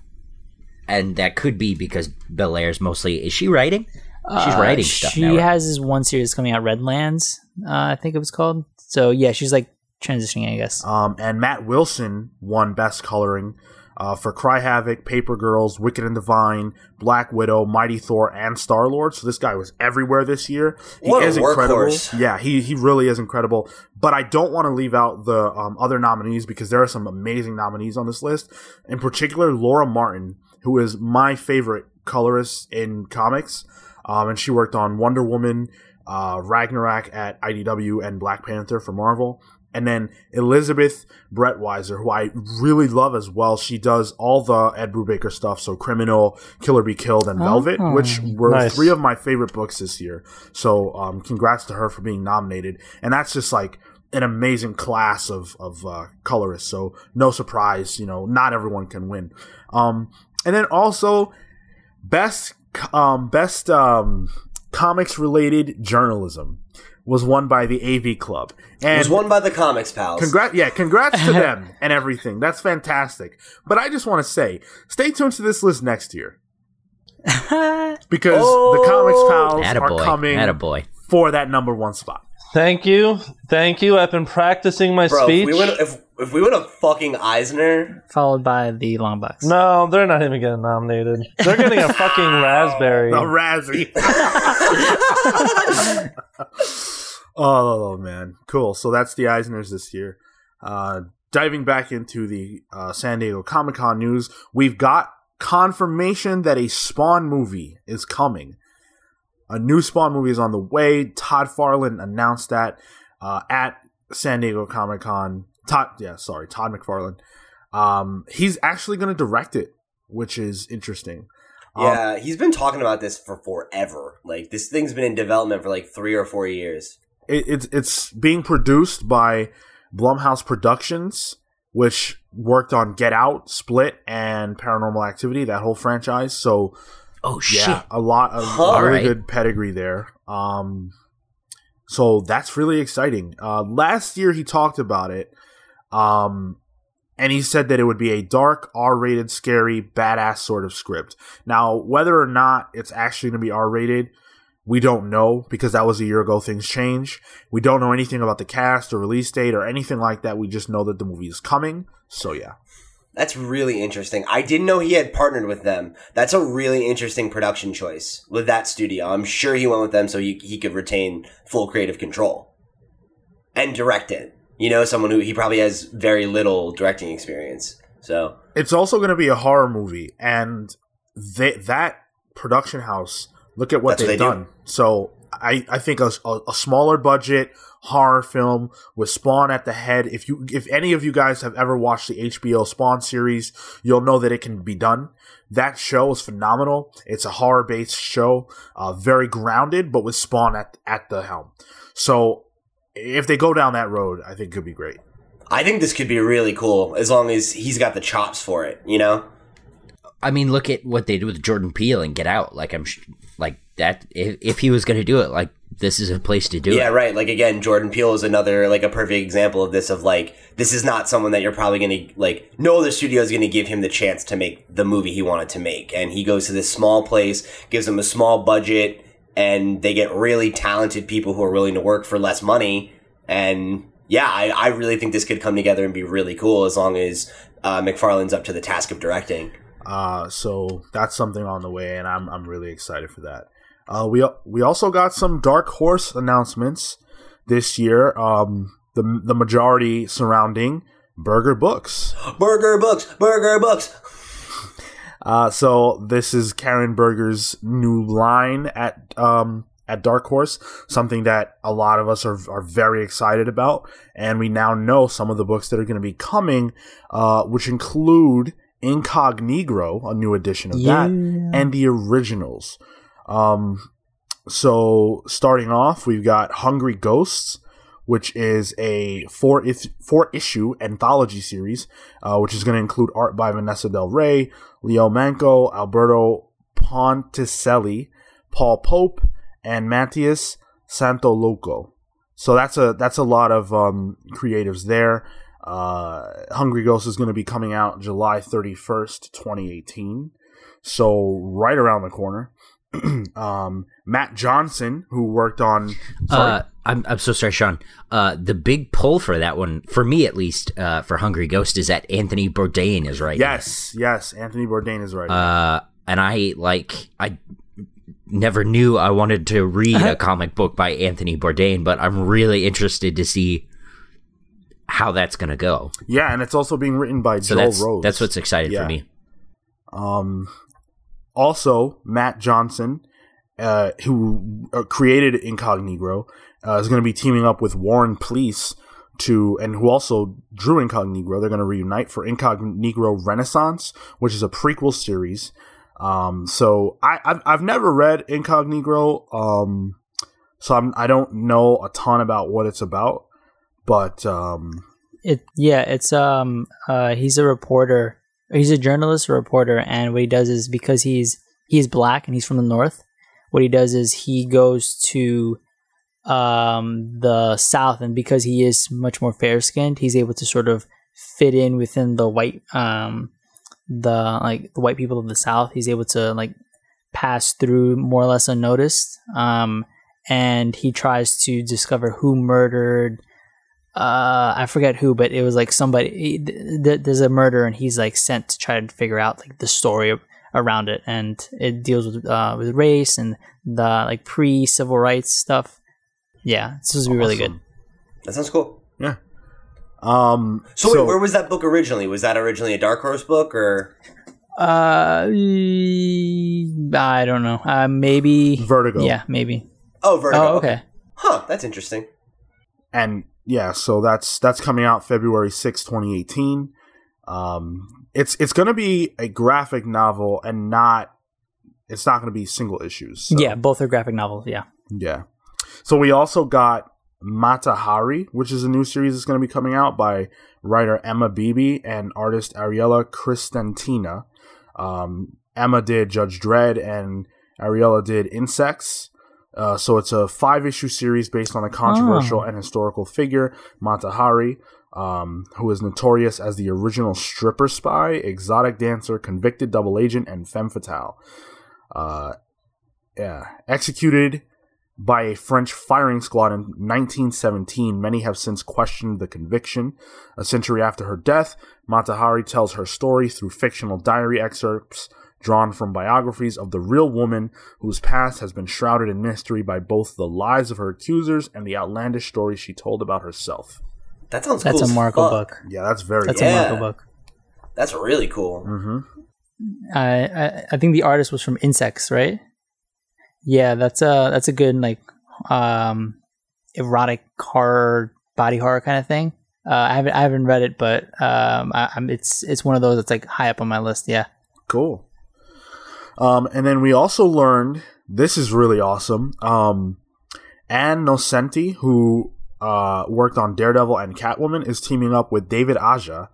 and that could be because Bellaire's mostly. Is she writing? She's
Uh,
writing stuff
She
now. right?
has this one series coming out, Redlands. Uh, I think it was called. So yeah, she's like transitioning, I guess.
um and matt wilson won best coloring uh, for Cry Havoc, Paper Girls, Wicked and Divine, Black Widow, Mighty Thor, and Star Lord. So this guy was everywhere this year. He
What a
is incredible. Yeah, he he really is incredible. But I don't want to leave out the um, other nominees because there are some amazing nominees on this list. In particular, Laura Martin, who is my favorite colorist in comics, um, and she worked on Wonder Woman, uh, Ragnarok at IDW, and Black Panther for Marvel. And then Elizabeth Breitweiser, who I really love as well. She does all the Ed Brubaker stuff, so Criminal, Killer Be Killed, and Velvet,
Oh.
which were
Nice.
three of my favorite books this year. So um, congrats to her for being nominated. And that's just like an amazing class of of uh, colorists. So no surprise, you know, not everyone can win. Um, and then also best um, best um, comics related journalism was won by the AV Club.
It
And
was won by the comics pals.
Congrats, yeah, congrats to them and everything. That's fantastic. But I just want to say, stay tuned to this list next year because the oh. comics pals
Attaboy.
are coming
Attaboy.
for that number one spot.
Thank you, thank you. I've been practicing my
Bro,
speech.
if we, win, if, if we win a fucking Eisner,
Followed by the long box.
no, they're not even getting nominated. They're getting a fucking raspberry.
A Razzie. oh man, cool. So that's the Eisners this year. Uh, diving back into the uh, San Diego Comic Con news, we've got confirmation that a Spawn movie is coming. A new Spawn movie is on the way. Todd McFarlane announced that uh, at San Diego Comic Con. Todd, yeah, sorry, Todd McFarlane. Um, he's actually going to direct it, which is interesting. Um,
yeah, he's been talking about this for forever. Like this thing's been in development for like three or four years.
it, it's it's being produced by Blumhouse Productions, which worked on Get Out, Split, and Paranormal Activity. That whole franchise. So
Oh shit!
yeah, a lot of
Huh.
really
Alright.
good pedigree there. Um, so that's really exciting. Uh, last year he talked about it, um, and he said that it would be a dark, R-rated, scary, badass sort of script. Now, whether or not it's actually going to be R-rated, we don't know because that was a year ago. Things change. We don't know anything about the cast or release date or anything like that. We just know that the movie is coming. So yeah.
That's really interesting. I didn't know he had partnered with them. That's a really interesting production choice with that studio. I'm sure he went with them so he, he could retain full creative control and direct it. You know, someone who he probably has very little directing experience. So
it's also going to be a horror movie and they, that production house look at what
That's
they've
they do.
done so i, I think a, a, a smaller budget horror film with spawn at the head if you if any of you guys have ever watched the hbo spawn series you'll know that it can be done that show is phenomenal it's a horror based show uh, very grounded but with spawn at, at the helm so if they go down that road i think it could be great
I think this could be really cool as long as he's got the chops for it, you know?
I mean, look at what they did with Jordan Peele and Get Out. Like I'm, sh- like that. If, if he was going to do it, like this is a place to do
Yeah,
it.
Yeah, right. Like again, Jordan Peele is another like a perfect example of this. Of like, this is not someone that you're probably gonna like. No other studio is gonna give him the chance to make the movie he wanted to make, and he goes to this small place, gives him a small budget, and they get really talented people who are willing to work for less money. And yeah, I, I really think this could come together and be really cool as long as uh, McFarlane's up to the task of directing.
Uh, so that's something on the way, and I'm I'm really excited for that. Uh, we we also got some Dark Horse announcements this year. Um, the the majority surrounding Berger Books.
Berger books, Berger books.
Uh, so this is Karen Berger's new line at um at Dark Horse, something that a lot of us are are very excited about, and we now know some of the books that are going to be coming, uh, which include Incognito, a new edition of that, and the originals. Um, so starting off, we've got Hungry Ghosts, which is a four is- four issue anthology series, uh, which is going to include art by Vanessa Del Rey, Leo Manco, Alberto Ponticelli, Paul Pope, and Mateus Santolouco. So that's a that's a lot of um, creatives there. Uh, Hungry Ghost is going to be coming out July 31st, 2018. So right around the corner. um, Mat Johnson, who worked on sorry,
Uh, I'm I'm so sorry, Sean. Uh, the big pull for that one, for me at least, uh, for Hungry Ghost, is that Anthony Bourdain is right.
yes, yes, Anthony Bourdain is right.
Uh, and I like I never knew I wanted to read a comic book by Anthony Bourdain, but I'm really interested to see how that's gonna go.
yeah, and it's also being written by
So
Joel
that's
Rose.
that's what's exciting
Yeah.
for me.
Um, also, Mat Johnson, uh, who uh, created Incognegro, uh, is going to be teaming up with Warren Pleece to, and who also drew Incognegro. They're going to reunite for Incognegro Renaissance, which is a prequel series. Um, so I, I've, I've never read Incognegro, um, so I'm, I don't know a ton about what it's about, but um,
It yeah, it's um uh he's a reporter. He's a journalist, a reporter, and what he does is because he's he's black and he's from the north. what he does is he goes to um, the South, and because he is much more fair skinned, he's able to sort of fit in within the white um, the like the white people of the South. He's able to like pass through more or less unnoticed. Um, and he tries to discover who murdered uh i forget who but it was like somebody th- th- there's a murder and he's like sent to try to figure out like the story around it and it deals with uh with race and the like pre civil rights stuff yeah this was be really good
That sounds cool.
Yeah. Um.
So, wait, where was that book originally? Was that originally a Dark Horse book, or
uh i don't know uh maybe
Vertigo.
yeah maybe
oh, Vertigo?
oh okay
Huh, that's interesting.
and yeah, so that's that's coming out February sixth, 2018. Um, it's it's going to be a graphic novel and not it's not going to be single issues. so-
yeah both are graphic novels yeah
Yeah. So we also got Mata Hari, which is a new series that's going to be coming out by writer Emma Beeby and artist Ariela Kristantina. Um, Emma did Judge Dredd and Ariella did Insexts. Uh, so it's a five issue series based on a controversial and historical figure, Mata Hari, um, who is notorious as the original stripper spy, exotic dancer, convicted double agent, and femme fatale. Uh, yeah, executed by a French firing squad in 1917. Many have since questioned the conviction. A century after her death, Mata Hari tells her story through fictional diary excerpts drawn from biographies of the real woman whose past has been shrouded in mystery by both the lies of her accusers and the outlandish stories she told about herself.
That sounds cool.
that's
cool.
a
as
marco book
Yeah, that's very
that's
good.
Yeah.
a marco book
That's really cool.
hmm
I, I I think the artist was from Insexts, right? Yeah, that's a that's a good like um erotic horror body horror kind of thing. Uh, I haven't I haven't read it, but um, I, I'm it's it's one of those that's like high up on my list. Yeah.
Cool. Um, and then we also learned this is really awesome. Um, Ann Nocenti, who uh, worked on Daredevil and Catwoman, is teaming up with David Aja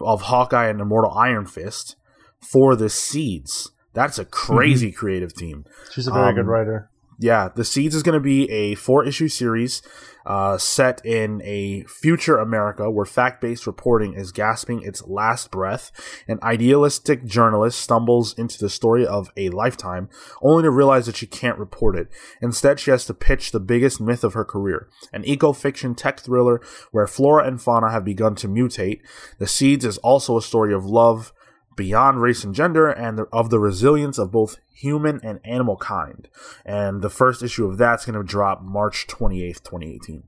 of Hawkeye and Immortal Iron Fist for the Seeds. That's a crazy creative team.
She's a very
Um,
good writer.
Yeah, The Seeds is going to be a four issue series uh, set in a future America where fact based reporting is gasping its last breath. An idealistic journalist stumbles into the story of a lifetime only to realize that she can't report it. Instead, she has to pitch the biggest myth of her career an eco fiction tech thriller where flora and fauna have begun to mutate. The Seeds is also a story of love beyond race and gender and the, of the resilience of both human and animal kind. And the first issue of that's going to drop March 28th, 2018.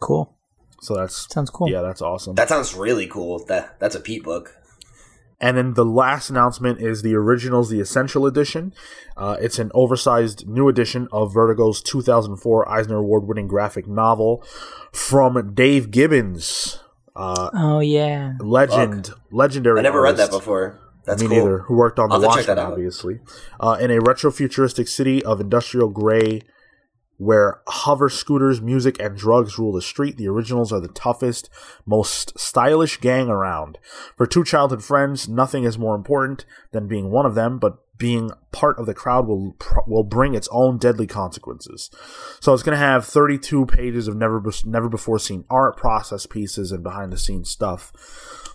Cool.
So that's
Sounds cool.
yeah, that's awesome.
That sounds really cool. That that's a Pete book.
And then the last announcement is the Originals, the Essential Edition. Uh, it's an oversized new edition of Vertigo's 2004 Eisner Award winning graphic novel from Dave Gibbons, uh,
Oh yeah.
legend, legendary.
I never read that before. That's
Me
cool.
neither. Who worked on
I'll
The
have to check
Watchmen, obviously. Uh, in a retro-futuristic city of industrial gray, where hover scooters, music, and drugs rule the street, the originals are the toughest, most stylish gang around. For two childhood friends, nothing is more important than being one of them, but being part of the crowd will will bring its own deadly consequences. So it's going to have 32 pages of never never before seen art, process pieces, and behind the scenes stuff.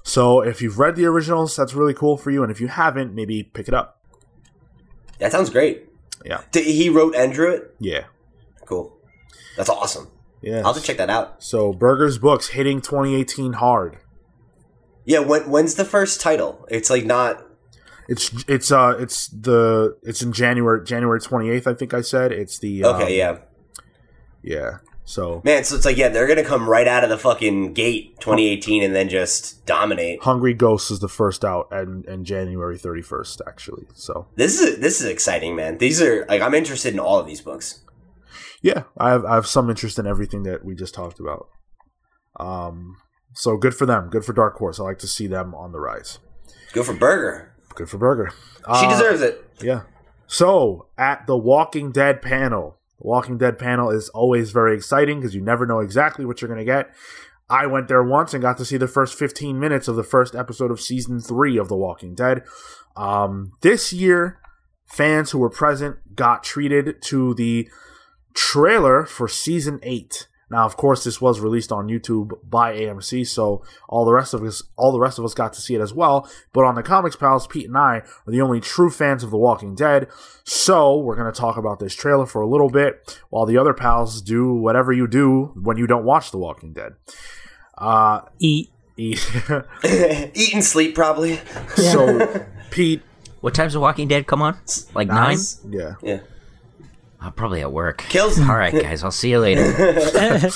So if you've read the originals, that's really cool for you, and if you haven't, maybe pick it up.
That sounds great.
Yeah.
Did, he wrote and drew it.
Yeah,
Cool. That's awesome.
yeah.
I'll have to check that out.
So Berger's books hitting 2018 hard.
Yeah. When when's the first title? It's like not.
It's it's uh it's the it's in January January 28th I think I said it's the um,
Okay. yeah.
yeah so
Man, so it's like yeah, they're gonna come right out of the fucking gate, 2018, and then just dominate.
Hungry Ghost is the first out and and January 31st actually so
This is this is exciting, man. These are like I'm interested in all of these books.
yeah I have I have some interest in everything that we just talked about um so good for them good for Dark Horse I like to see them on the rise
Good for Berger.
Good for Berger
She
Uh,
deserves it.
Yeah. So at the Walking Dead panel, the Walking Dead panel is always very exciting because you never know exactly what you're going to get. I went there once and got to see the first 15 minutes of the first episode of season three of The Walking Dead. Um, this year, fans who were present got treated to the trailer for season eight. Now, of course, this was released on YouTube by AMC, so all the rest of us, all the rest of us, got to see it as well. But on the Comics Pals, Pete and I are the only true fans of The Walking Dead, so we're going to talk about this trailer for a little bit, while the other pals do whatever you do when you don't watch The Walking Dead. Uh,
Eat.
eat.
Eat and sleep, probably.
so, Pete,
What time's The Walking Dead come on? Like nine?
yeah,
Yeah.
I'm probably at work.
Kills.
All right, guys. I'll see you later.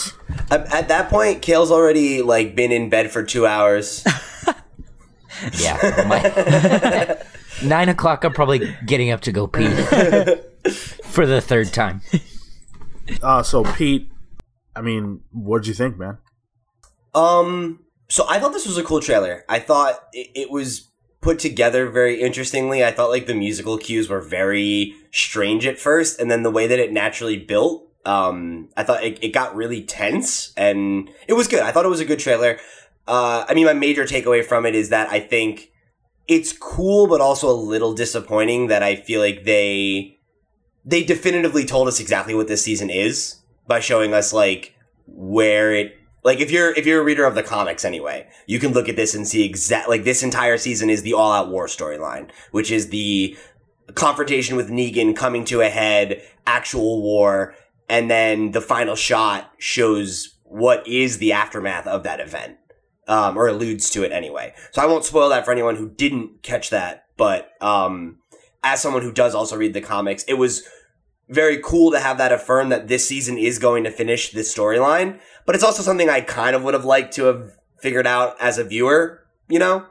At, at that point, Cale's already like been in bed for two hours.
Yeah. My, nine o'clock. I'm probably getting up to go pee for the third time.
uh, so Pete, I mean, what'd you think, man?
Um, so I thought this was a cool trailer. I thought it, it was put together very interestingly. I thought like the musical cues were very strange at first, and then the way that it naturally built, um, I thought it, it got really tense, and it was good. I thought it was a good trailer. Uh, I mean, my major takeaway from it is that I think it's cool, but also a little disappointing that I feel like they they definitively told us exactly what this season is by showing us like where it like if you're if you're a reader of the comics anyway, you can look at this and see exact like this entire season is the all out war storyline, which is the confrontation with Negan coming to a head, actual war, and then the final shot shows what is the aftermath of that event. Um, or alludes to it anyway. So I won't spoil that for anyone who didn't catch that, but um as someone who does also read the comics, it was very cool to have that affirm that this season is going to finish this storyline. But it's also something I kind of would have liked to have figured out as a viewer, you know?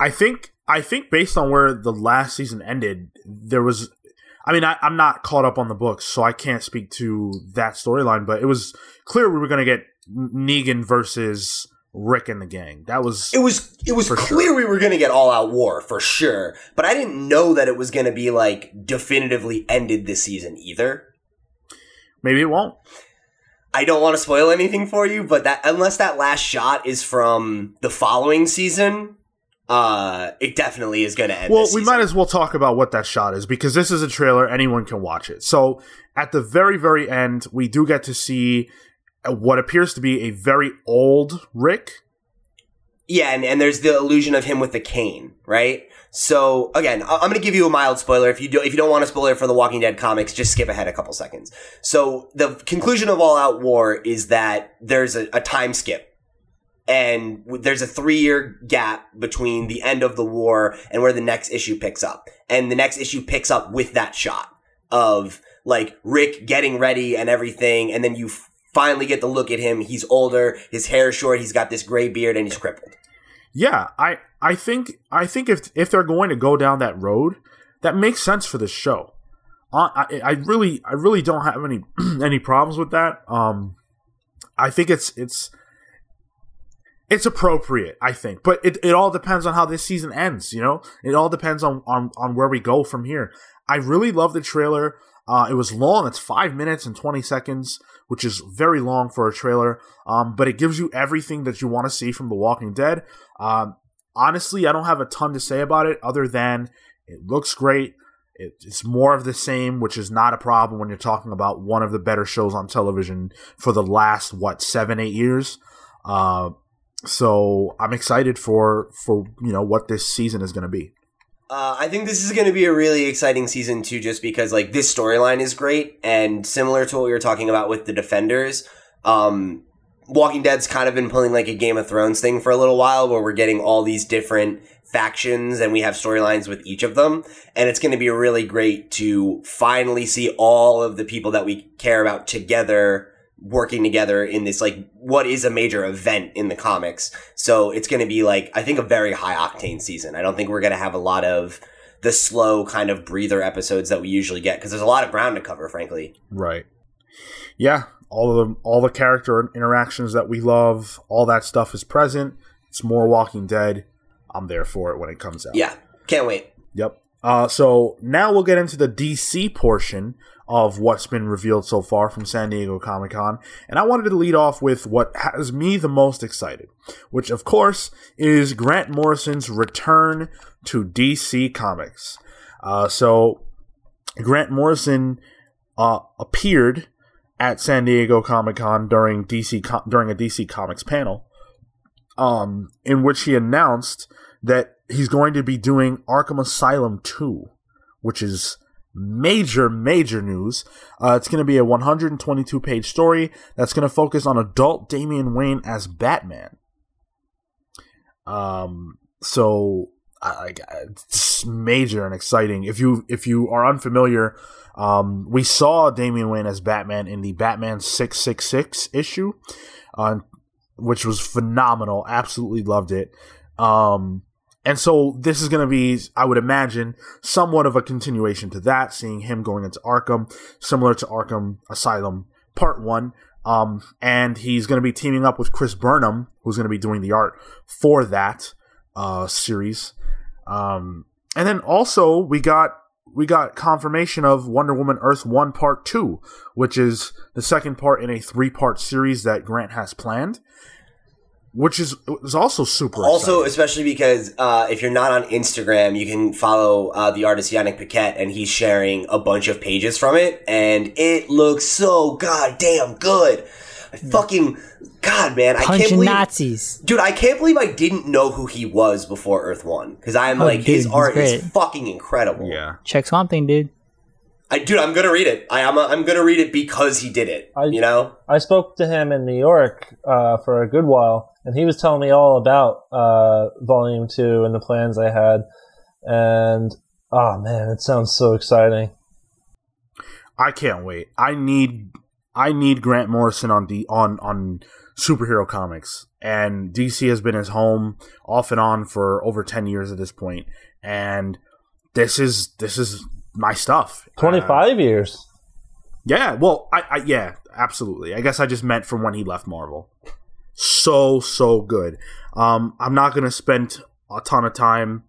I think I think based on where the last season ended, there was. I mean, I, I'm not caught up on the books, so I can't speak to that storyline. But it was clear we were going to get Negan versus Rick and the gang. That was
It was it was clear we were going to get all out war for sure, but I didn't know that it was going to be like definitively ended this season either.
maybe it won't.
I don't want to spoil anything for you, but that unless that last shot is from the following season, uh, it definitely is going to end.
Well, we might as well talk about what that shot is because this is a trailer; anyone can watch it. So, at the very, very end, we do get to see what appears to be a very old Rick.
Yeah, and, and there's the illusion of him with the cane, right? So again, I'm going to give you a mild spoiler. If you do, if you don't want a spoiler for the Walking Dead comics, just skip ahead a couple seconds. So the conclusion of All Out War is that there's a, a time skip, and there's a three year gap between the end of the war and where the next issue picks up, and the next issue picks up with that shot of like Rick getting ready and everything, and then you finally get to look at him. He's older, his hair is short, he's got this gray beard, and he's crippled.
Yeah, I I think I think if if they're going to go down that road, that makes sense for this show. Uh, I I really I really don't have any any problems with that. Um, I think it's it's it's appropriate. I think, but it, it all depends on how this season ends. You know, it all depends on on on where we go from here. I really love the trailer. Uh, it was long. It's five minutes and twenty seconds, which is very long for a trailer. Um, but it gives you everything that you want to see from The Walking Dead. Um, honestly, I don't have a ton to say about it other than it looks great. It, it's more of the same, which is not a problem when you're talking about one of the better shows on television for the last what seven, eight years. Uh, so I'm excited for for you know what this season is going to be.
Uh, I think this is going to be a really exciting season too, just because like this storyline is great and similar to what we were talking about with the Defenders. Um, Walking Dead's kind of been pulling like a Game of Thrones thing for a little while, where we're getting all these different factions and we have storylines with each of them, and it's going to be really great to finally see all of the people that we care about together working together in this like what is a major event in the comics. So it's going to be like I think a very high octane season. I don't think we're going to have a lot of the slow kind of breather episodes that we usually get because there's a lot of ground to cover, frankly.
Right. Yeah, all of the all the character interactions that we love, all that stuff is present. It's more Walking Dead. I'm there for it when it comes out.
Yeah, can't wait.
Yep. Uh, so now we'll get into the DC portion of what's been revealed so far from San Diego Comic Con. And I wanted to lead off with what has me the most excited, which of course is Grant Morrison's return to DC Comics. Uh, so Grant Morrison uh, appeared at San Diego Comic Con during DC during a DC Comics panel, um, in which he announced that he's going to be doing Arkham Asylum 2, which is major, major news. Uh, it's going to be a 122 page story that's going to focus on adult Damian Wayne as Batman. Um, so I, it's major and exciting. If you if you are unfamiliar, um, we saw Damian Wayne as Batman in the Batman six six six issue, uh, which was phenomenal. Absolutely loved it. Um, and so this is going to be, I would imagine, somewhat of a continuation to that, seeing him going into Arkham, similar to Arkham Asylum Part 1. Um, and he's going to be teaming up with Chris Burnham, who's going to be doing the art for that uh, series. Um, and then also we got we got confirmation of Wonder Woman Earth 1 Part 2, which is the second part in a three part series that Grant has planned which is is also super.
Also,
exciting.
especially because uh, if you're not on Instagram, you can follow uh, the artist Yanick Paquette, and he's sharing a bunch of pages from it, and it looks so goddamn good. I fucking God, man, I can't believe,
Nazis.
dude, I can't believe I didn't know who he was before Earth One because I'm
Oh,
like
dude,
his
he's
art is fucking incredible.
yeah,
Check Swamp Thing, dude.
I, dude, I'm gonna read it. I am. I'm gonna read it because he did it.
I-
you know.
I spoke to him in New York uh, for a good while, and he was telling me all about uh, Volume Two and the plans I had. And oh man, it sounds so exciting.
I can't wait. I need I need Grant Morrison on the on on superhero comics, and DC has been his home off and on for over ten years at this point. point, and this is this is my stuff.
Twenty five Uh, years.
Yeah, well, I, I yeah, absolutely. I guess I just meant from when he left Marvel. So so good. Um, I'm not gonna spend a ton of time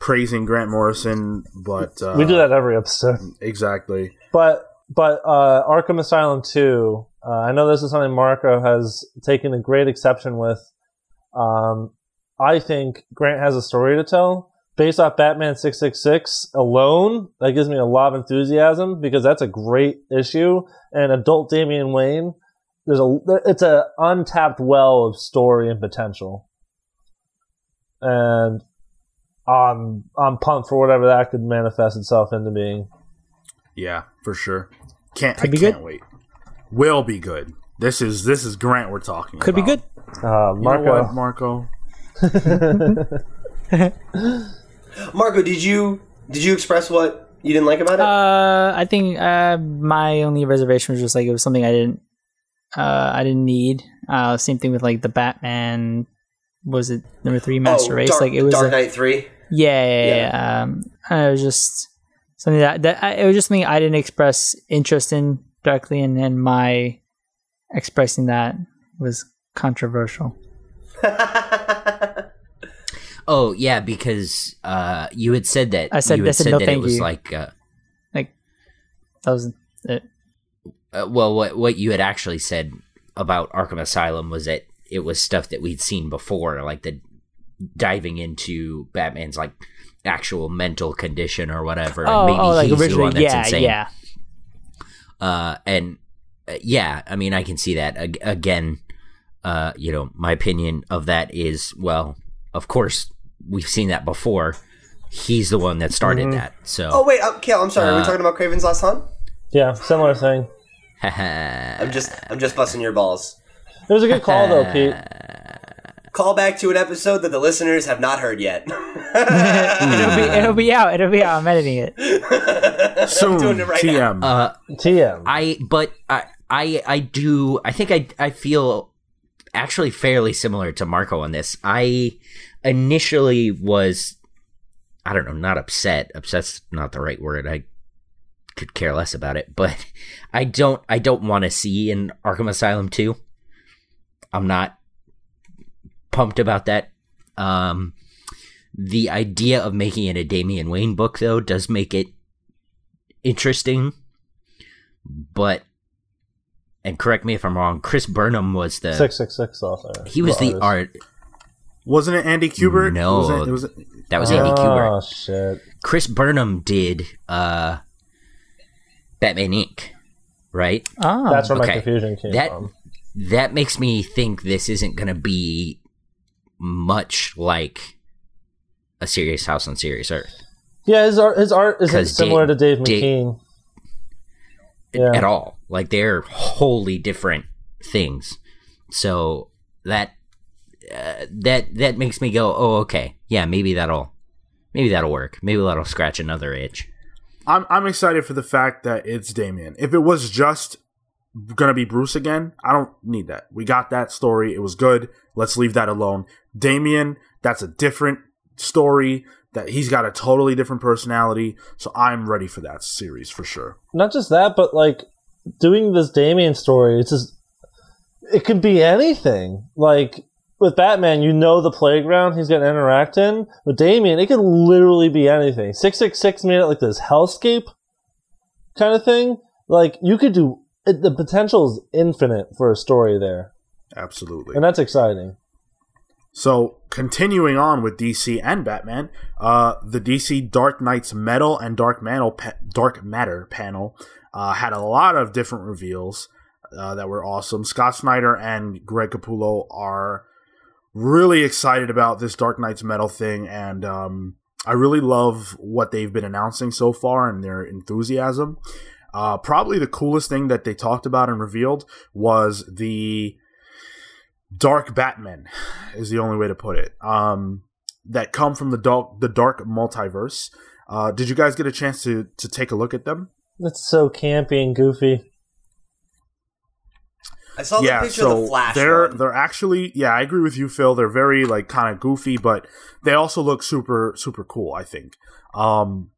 praising Grant Morrison, but uh,
we do that every episode.
exactly.
But but uh, Arkham Asylum two. Uh, I know this is something Marco has taken a great exception with. Um, I think Grant has a story to tell based off Batman six six six alone. That gives me a lot of enthusiasm because that's a great issue. And adult Damian Wayne, there's a it's an untapped well of story and potential. And I'm I'm pumped for whatever that could manifest itself into being.
Yeah, for sure. Can't
Could
I
be
can't
good.
wait. Will be good. This is this is Grant we're talking
Could be good.
Uh,
You know
Marco.
what, Marco?
Marco, did you did you express what you didn't like about it?
Uh, I think uh, my only reservation was just like it was something I didn't, uh, I didn't need. Uh, same thing with like the Batman. Was it number three Master
oh,
Race?
Dark,
like it was.
Dark Knight Three.
Yeah, yeah, yeah. Um, it was just something that that I, it was just something I didn't express interest in directly, and then my expressing that was controversial.
Oh yeah, because uh, you had said that
I said-
you
I said
said
no
that it was
you.
like uh,
Like that was it.
uh, well, what what you had actually said about Arkham Asylum was that it was stuff that we'd seen before, like the diving into Batman's like actual mental condition or whatever.
Oh,
and maybe
oh, like
he's the
originally,
one that's
yeah,
insane.
yeah.
Uh, and uh, yeah, I mean, I can see that Ag- again. Uh, you know, my opinion of that is well, of course, we've seen that before. He's the one that started
Mm-hmm.
that. So,
Oh wait, uh, Cale, I'm sorry. Are we
Uh,
talking about Kraven's Last Hunt?
Yeah, similar thing.
I'm just I'm just busting your balls.
It was a good call though, Pete.
Call back to an episode that the listeners have not heard yet.
It'll be it'll be out. It'll be out. I'm editing it.
Soon,
doing it right now.
TM.
uh,
TM.
I but I I I do I think I I feel actually fairly similar to Marco on this. I initially was I don't know, not upset. Upset's not the right word. I could care less about it, but I don't I don't want to see an Arkham Asylum 2. I'm not pumped about that. Um the idea of making it a Damian Wayne book though does make it interesting but and correct me if I'm wrong. Chris Burnham was the
Six six six author.
he was the
artist.
art.
Wasn't it Andy Kubert?
No.
Was it, it was,
That was Andy
oh
Kubert.
shit!
Chris Burnham did uh, Batman Inc. Right?
Oh,
That's where my confusion came
That
from.
that makes me think this isn't going to be much like a Serious House on Serious Earth
Yeah, his art, his art isn't
'Cause
similar
Dave-
to Dave
Dave-
McKean. Yeah.
at all. Like they're wholly different things. So that uh, that that makes me go, oh, okay, yeah, maybe that'll maybe that'll work. Maybe that'll scratch another itch.
I'm I'm excited for the fact that it's Damian. If it was just gonna be Bruce again, I don't need that. We got that story. It was good. Let's leave that alone. Damian, that's a different story. That he's got a totally different personality. So I'm ready for that series for sure.
Not just that, but like doing this Damian story, it's just it could be anything. Like with Batman, you know the playground he's gonna interact in. With Damian, it could literally be anything. Six six six made it like this hellscape kind of thing. Like you could do it, the potential is infinite for a story there,
Absolutely.
and that's exciting.
So, continuing on with DC and Batman, uh, the DC Dark Nights Metal and Dark Mantle pa- Dark Matter panel uh, had a lot of different reveals uh, that were awesome. Scott Snyder and Greg Capullo are really excited about this Dark Nights Metal thing, and um, I really love what they've been announcing so far and their enthusiasm. Uh, probably the coolest thing that they talked about and revealed was the dark Batman is the only way to put it. Um, that come from the dark the dark multiverse. Uh, did you guys get a chance to to take a look at them?
It's so campy and goofy.
I saw the
yeah,
picture
so
of the Flash.
they're
one.
they're actually yeah, I agree with you, Phil. They're very like kind of goofy, but they also look super super cool. I think. Um,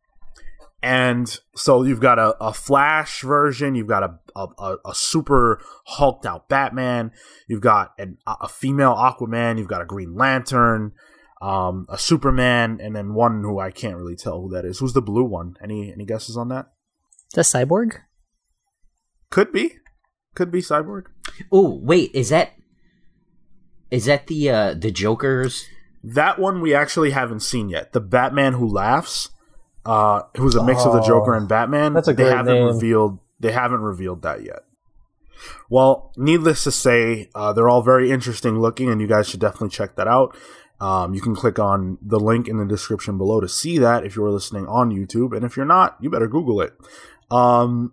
and so you've got a, a Flash version, you've got a, a, a, a super hulked out Batman, you've got an, a female Aquaman, you've got a Green Lantern, um, a Superman, and then one who I can't really tell who that is. Who's the blue one? Any any guesses on that?
the cyborg.
Could be, could be Cyborg.
Oh, wait, is that is that the uh the Joker's
That one we actually haven't seen yet. The Batman Who Laughs, uh, who's a mix of the
Oh,
Joker and Batman.
that's a great they
haven't
name.
revealed. They haven't revealed that yet. Well, needless to say, uh, they're all very interesting looking, and you guys should definitely check that out. Um, you can click on the link in the description below to see that if you're listening on YouTube, and if you're not, you better Google it. Um,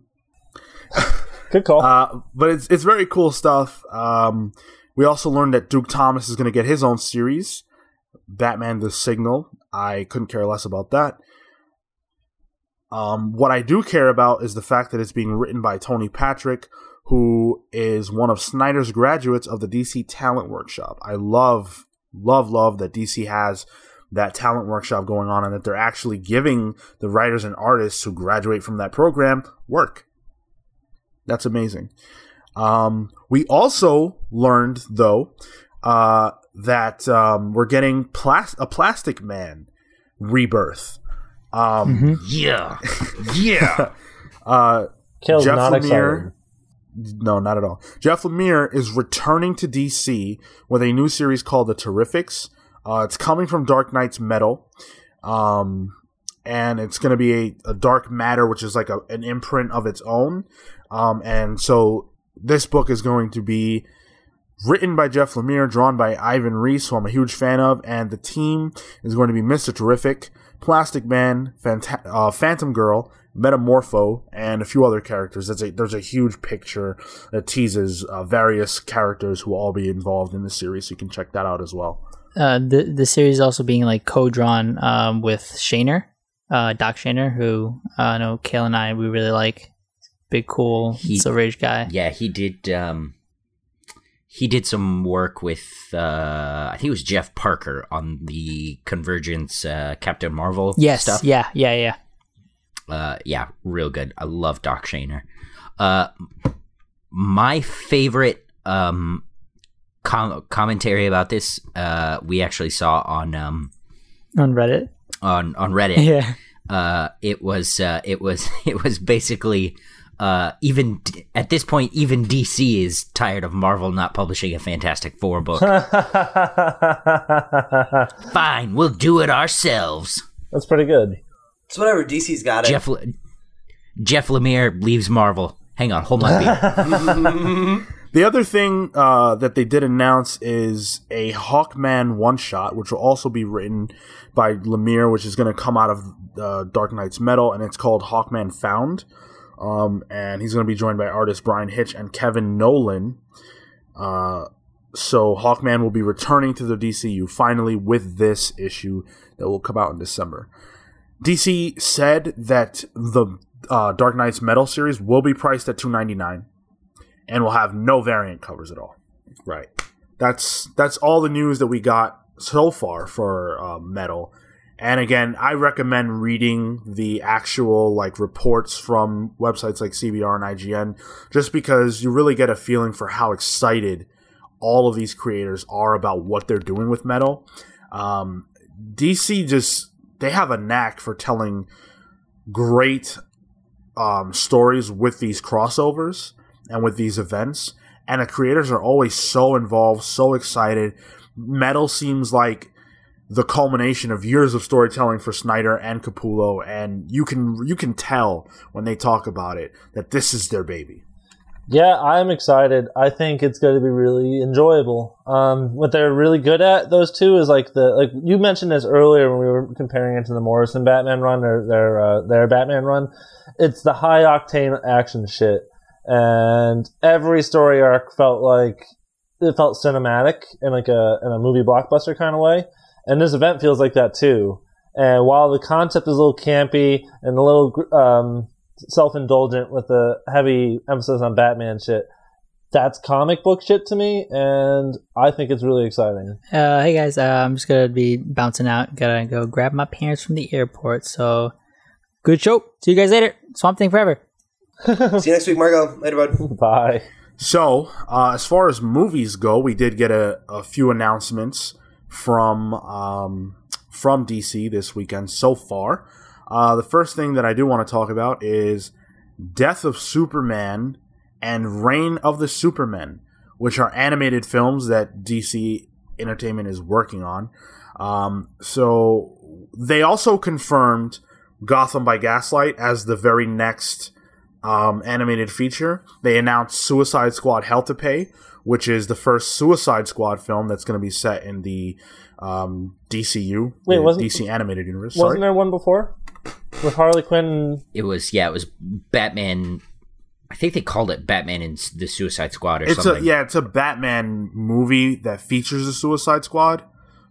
Good call.
uh, but it's it's very cool stuff. Um, we also learned that Duke Thomas is going to get his own series, Batman: The Signal. I couldn't care less about that. Um, what I do care about is the fact that it's being written by Tony Patrick, who is one of Snyder's graduates of the DC Talent Workshop. I love, love, love that DC has that talent workshop going on and that they're actually giving the writers and artists who graduate from that program work. That's amazing. Um, we also learned, though, uh, that um, we're getting plas- a Plastic Man rebirth. Um,
Yeah. Yeah.
uh,
Cale's
Jeff
not
Lemire-
excited.
no, not at all. Jeff Lemire is returning to DC with a new series called The Terrifics. Uh, it's coming from Dark Nights Metal. Um, and it's going to be a, a Dark Matter, which is like a, an imprint of its own. Um, and so this book is going to be written by Jeff Lemire, drawn by Ivan Reis, who I'm a huge fan of, and the team is going to be Mr. Terrific, Plastic Man, uh, Phantom Girl, Metamorpho, and a few other characters. There's a, there's a huge picture that teases uh, various characters who will all be involved in the series, you can check that out as well.
Uh, the the series also being like co-drawn um, with Shaner, uh, Doc Shaner, who uh, I know Cale and I we really like. Big, cool
He-
Silver Age guy.
yeah, he did um he did some work with uh I think it was Jeff Parker on the Convergence uh Captain Marvel
Yes.
stuff.
Yeah. Yeah. Yeah.
Uh, yeah, real good. I love Doc Shaner. Uh, my favorite um com- commentary about this uh we actually saw on um
On Reddit.
on on Reddit.
Yeah.
Uh, it was uh, it was it was basically uh even at this point, even DC is tired of Marvel not publishing a Fantastic Four book. Fine, we'll do it ourselves.
That's pretty good.
It's whatever. DC's got it.
Jeff Le- Jeff Lemire leaves Marvel. Hang on, hold my beer.
The other thing uh, that they did announce is a Hawkman one shot, which will also be written by Lemire, which is going to come out of uh, Dark Nights Metal, and it's called Hawkman Found. Um, and he's going to be joined by artist Bryan Hitch and Kevin Nowlan. Uh, so Hawkman will be returning to the DCU finally with this issue that will come out in December. DC said that the uh, Dark Nights Metal series will be priced at two ninety nine and will have no variant covers at all. Right. That's that's all the news that we got so far for uh, metal. And again, I recommend reading the actual like reports from websites like CBR and IGN, just because you really get a feeling for how excited all of these creators are about what they're doing with metal. Um, DC just they have a knack for telling great um, stories with these crossovers and with these events. And the creators are always so involved, so excited. Metal seems like the culmination of years of storytelling for Snyder and Capullo, and you can you can tell when they talk about it that this is their baby.
Yeah, I'm excited. I think it's going to be really enjoyable. Um, what they're really good at, those two, is like the like you mentioned this earlier when we were comparing it to the Morrison Batman run or their uh, their Batman run. It's the high octane action shit, and every story arc felt like it felt cinematic in like a in a movie blockbuster kind of way. And this event feels like that too. And while the concept is a little campy and a little um, self-indulgent with a heavy emphasis on Batman shit. That's comic book shit to me, and I think it's really exciting.
Uh, hey guys, uh, I'm just gonna be bouncing out. Gotta go grab my parents from the airport. So, good show. See you guys later. Swamp Thing forever.
See you next week, Marco. Later, bud.
Bye.
So, uh, as far as movies go, we did get a, a few announcements from um, from DC this weekend so far. Uh, the first thing that I do want to talk about is Death of Superman and Reign of the Supermen, which are animated films that DC Entertainment is working on. Um, so they also confirmed Gotham by Gaslight as the very next um, animated feature. They announced Suicide Squad Hell to Pay, which is the first Suicide Squad film that's going to be set in the um, DCU,
Wait,
the
wasn't-
DC animated universe.
Wasn't
Sorry.
there one before with Harley Quinn?
It was yeah, it was Batman. I think they called it Batman and the Suicide Squad or
It's
something.
a yeah, it's a Batman movie that features the Suicide Squad.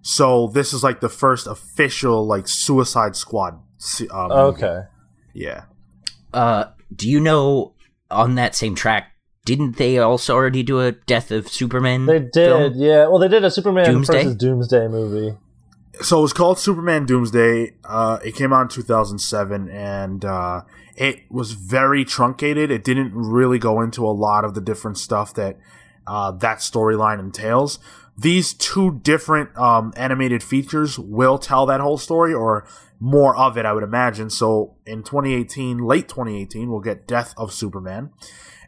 So this is like the first official like Suicide Squad. Uh, movie.
Okay.
Yeah.
Uh, do you know on that same track? Didn't they also already do a Death of Superman?
They did,
film?
yeah. Well, they did a Superman
Doomsday?
versus Doomsday movie.
So it was called Superman Doomsday. Uh, it came out in 2007, and uh, it was very truncated. It didn't really go into a lot of the different stuff that uh, that storyline entails. These two different um, animated features will tell that whole story, or more of it, I would imagine. So in 2018, late 2018, we'll get Death of Superman,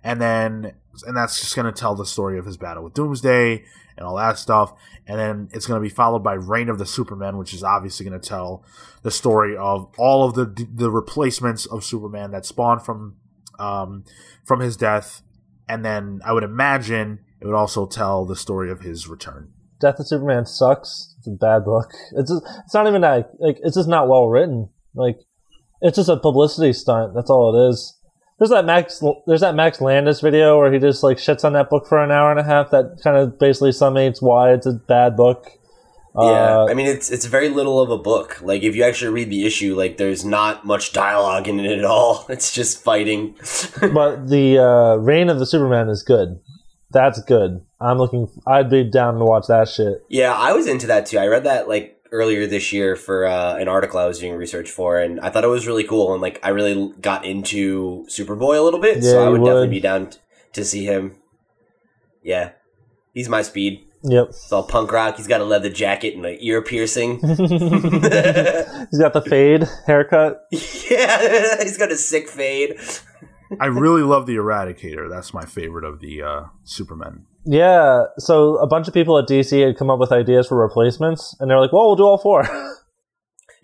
and then and that's just going to tell the story of his battle with Doomsday and all that stuff. And then it's going to be followed by Reign of the Superman, which is obviously going to tell the story of all of the the replacements of Superman that spawned from um, from his death. And then I would imagine it would also tell the story of his return.
Death of Superman sucks. It's a bad book. It's just, it's not even that like it's just not well written. Like it's just a publicity stunt. That's all it is. There's that Max there's that Max Landis video where he just like shits on that book for an hour and a half. That kind of basically summates why it's a bad book.
Yeah,
Uh,
I mean it's it's very little of a book. Like if you actually read the issue, like there's not much dialogue in it at all. It's just fighting.
but the uh, Reign of the Superman is good. That's good. I'm looking. I'd be down to watch that shit.
yeah, I was into that too. I read that like earlier this year for uh, an article I was doing research for, and I thought it was really cool. And like I really got into Superboy a little bit,
Yeah,
so I would,
would.
definitely be down t- to see him. Yeah, he's my speed.
Yep.
It's all punk rock. He's got a leather jacket and an ear piercing.
He's got the fade haircut.
yeah, he's got a sick fade.
I really love the Eradicator. That's my favorite of the uh, Supermen.
Yeah, so a bunch of people at DC had come up with ideas for replacements, and they're like, "Well, we'll do all four.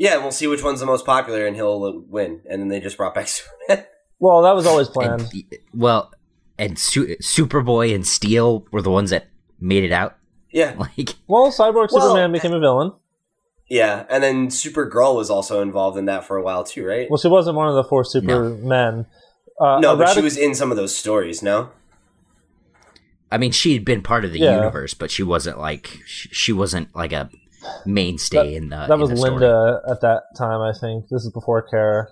Yeah, we'll see which one's the most popular, and he'll uh, win. And then they just brought back Superman.
well, that was always planned.
And, well, and Su- Superboy and Steel were the ones that made it out.
yeah,
Like,
Well, Cyborg
Well,
Superman became a villain.
yeah, and then Supergirl was also involved in that for a while too, right?
Well, she wasn't one of the four Supermen. Uh,
no, but she was in some of those stories. No,
I mean, she had been part of the
Yeah.
universe, but she wasn't like she, she wasn't like a mainstay in the.
that
in
was
the story.
Linda at that time. I think this is before Kara.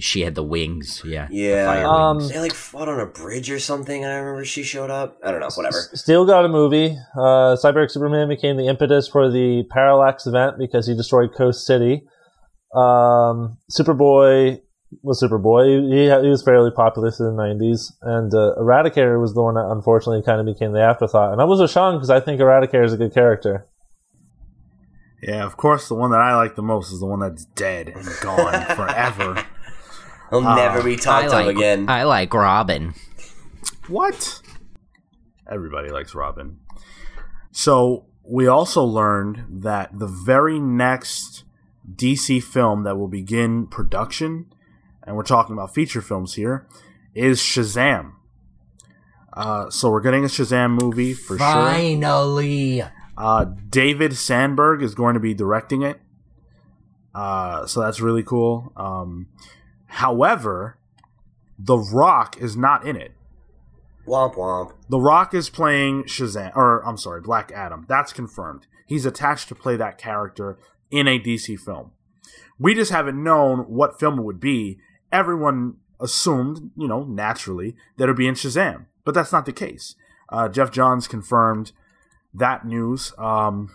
She had the wings. Yeah. the
Yeah.
fire
Um,
wings.
they like fought on a bridge or something. I remember she showed up. I don't know, whatever.
Steel got a movie. Uh, Cyborg Superman became the impetus for the Parallax event because he destroyed Coast City. Um, Superboy was Superboy. He, he was fairly popular through the 90s. And uh, Eradicator was the one that unfortunately kind of became the afterthought. And I was with Sean because I think Eradicator is a good character.
Yeah, of course, the one that I like the most is the one that's dead and gone forever.
He'll
Ah,
never be talked
like
of again.
I like Robin.
What? Everybody likes Robin. So we also learned that the very next DC film that will begin production, and we're talking about feature films here, is Shazam. Uh, so we're getting a Shazam movie for sure.
Finally.
Uh, David Sandberg is going to be directing it. Uh, so that's really cool. Um, however, The Rock is not in it.
Womp womp.
The Rock is playing Shazam, or I'm sorry, Black Adam. That's confirmed. He's attached to play that character in a DC film. We just haven't known what film it would be. Everyone assumed, you know, naturally, that it would be in Shazam, but that's not the case. Uh, Geoff Johns confirmed that news, um,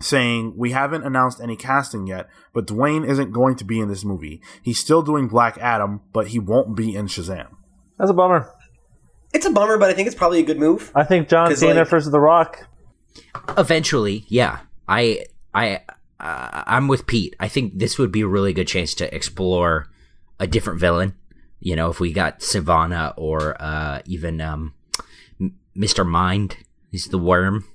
saying we haven't announced any casting yet, but Dwayne isn't going to be in this movie. He's still doing Black Adam, but he won't be in Shazam.
That's a bummer.
It's a bummer, but I think it's probably a good move.
I think John
'Cause,
Cena
like-
versus The Rock.
Eventually, yeah. I I uh, I'm with Pete. I think this would be a really good chance to explore a different villain. You know, if we got Sivana or uh, even um, Mr. Mind, he's the worm.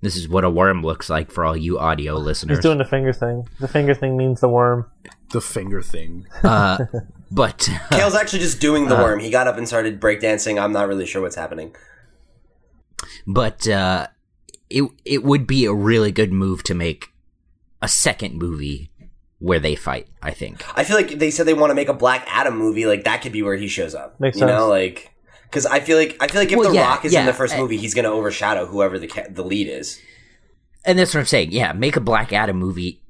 This is what a worm looks like for all you audio listeners.
He's doing the finger thing. The finger thing means the worm.
The finger thing.
uh, but
Cale's actually just doing the worm. He got up and started breakdancing. I'm not really sure what's happening.
but uh, it it would be a really good move to make a second movie where they fight. I think.
I feel like they said they want to make a Black Adam movie. Like that could be where he shows up.
Makes
you know, like because I feel like I feel like if
Well,
The
yeah,
Rock is in the first
I-
movie, he's going to overshadow whoever the ca- the lead is.
And that's what I'm saying. Yeah, make a Black Adam movie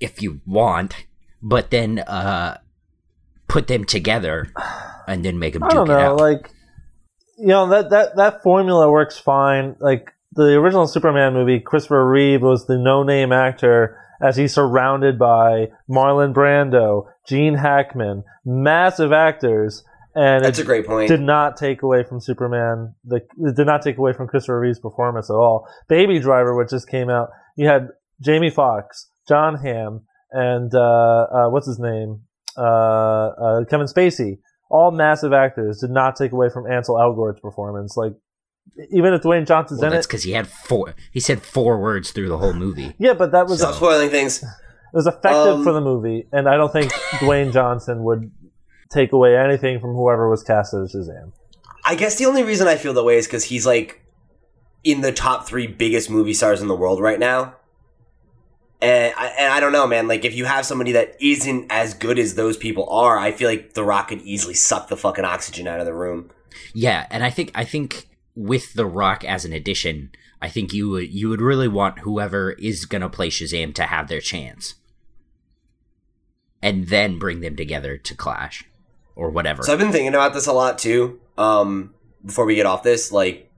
if you want, but then uh, put them together and then make them
I
duke
don't know,
out.
like you know that that that formula works fine. Like the original Superman movie, Christopher Reeve was the no-name actor as he's surrounded by Marlon Brando, Gene Hackman, massive actors, and
That's
it
a great point.
did not take away from Superman. The it did not take away from Christopher Reeve's performance at all. Baby Driver, which just came out, you had Jamie Foxx, Jon Hamm, and uh, uh, what's his name, uh, uh, Kevin Spacey. All massive actors did not take away from Ansel Elgort's performance. Like even if Dwayne Johnson's
well,
in
that's
it,
because he had four. He said four words through the whole movie.
yeah, but that was
Stop spoiling things.
it was effective
Um,
for the movie, and I don't think Dwayne Johnson would take away anything from whoever was cast as Shazam.
I guess the only reason I feel that way is because he's like in the top three biggest movie stars in the world right now. And I, and I don't know, man. Like, if you have somebody that isn't as good as those people are, I feel like The Rock could easily suck the fucking oxygen out of the room.
Yeah, and I think I think with The Rock as an addition, I think you would you would really want whoever is gonna play Shazam to have their chance, and then bring them together to clash, or whatever.
So I've been thinking about this a lot too. Um, before we get off this, like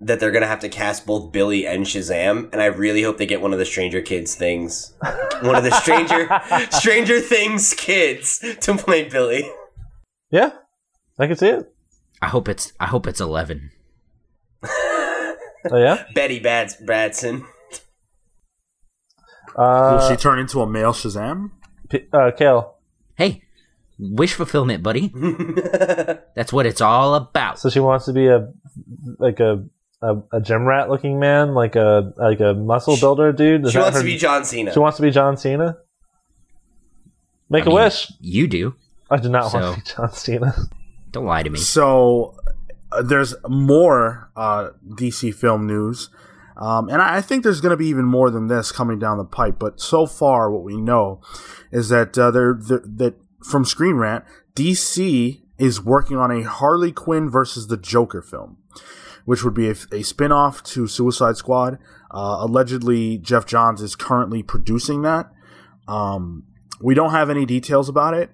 that they're gonna have to cast both Billy and Shazam, and I really hope they get one of the Stranger Kids things, one of the Stranger Stranger Things kids to play Billy.
Yeah, I can see it.
I hope it's I hope it's eleven.
Oh yeah.
Betty Bads Bradson.
Will
Uh,
she turn into a male Shazam?
P- uh, Cale.
Hey, Wish fulfillment, buddy. That's what it's all about.
So she wants to be a like a a, a gym rat looking man, like a like a muscle builder dude. Is
she wants
her-
to be John Cena.
She wants to be John Cena. Make
I
a
mean,
wish.
You do.
I do not
so-
want to be John Cena.
Don't lie to me.
So there's more uh, DC film news, um, and I, I think there's going to be even more than this coming down the pipe. But so far, what we know is that uh, they're, they're that from Screen Rant, DC is working on a Harley Quinn versus the Joker film, which would be a, a spin-off to Suicide Squad. Uh, allegedly, Geoff Johns is currently producing that. Um, we don't have any details about it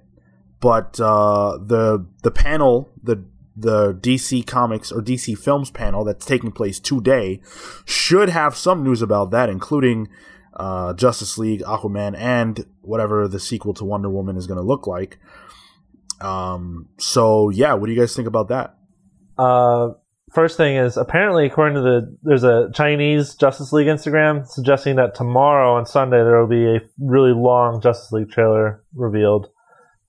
but uh, the the panel, the the DC Comics or DC Films panel that's taking place today, should have some news about that, including uh, Justice League, Aquaman, and whatever the sequel to Wonder Woman is going to look like. Um, so yeah, what do you guys think about that?
Uh, first thing is apparently according to the there's a Chinese Justice League Instagram suggesting that tomorrow on Sunday there will be a really long Justice League trailer revealed.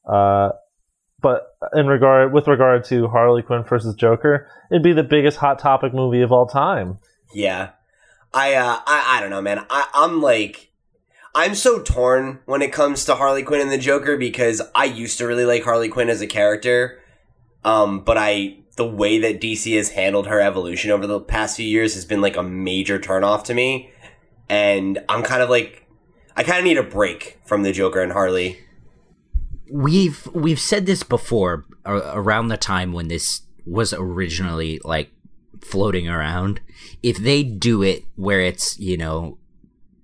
Uh, but in regard with regard to Harley Quinn versus Joker, it'd be the biggest hot topic movie of all time.
Yeah. I uh I, I don't know, man. I, I'm like I'm so torn when it comes to Harley Quinn and the Joker because I used to really like Harley Quinn as a character. Um, but I the way that DC has handled her evolution over the past few years has been like a major turnoff to me. And I'm kind of like I kind of need a break from the Joker and Harley.
We've we've said this before around the time when this was originally like floating around. If they do it where it's you know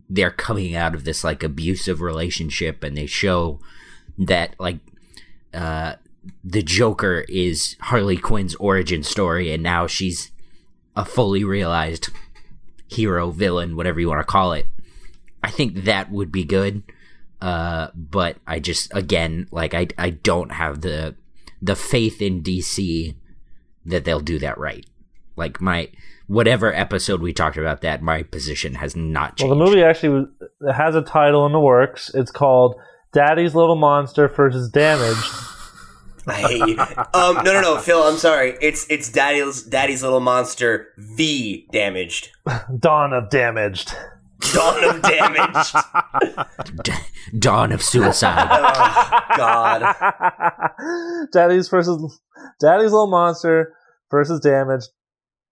they're coming out of this like abusive relationship and they show that like uh the joker is harley quinn's origin story and now she's a fully realized hero villain whatever you want to call it i think that would be good uh but i just again like i i don't have the the faith in dc that they'll do that right like my whatever episode we talked about that my position has not changed
Well, the movie actually was- has a title in the works. It's called Daddy's Little Monster versus Damaged.
I hate you. Um, no, no, no, Phil. I'm sorry. It's it's Daddy's Daddy's Little Monster V damaged.
Dawn of Damaged.
Dawn of damage.
D- dawn of suicide
oh, God.
Daddy's versus Daddy's Little Monster versus damage.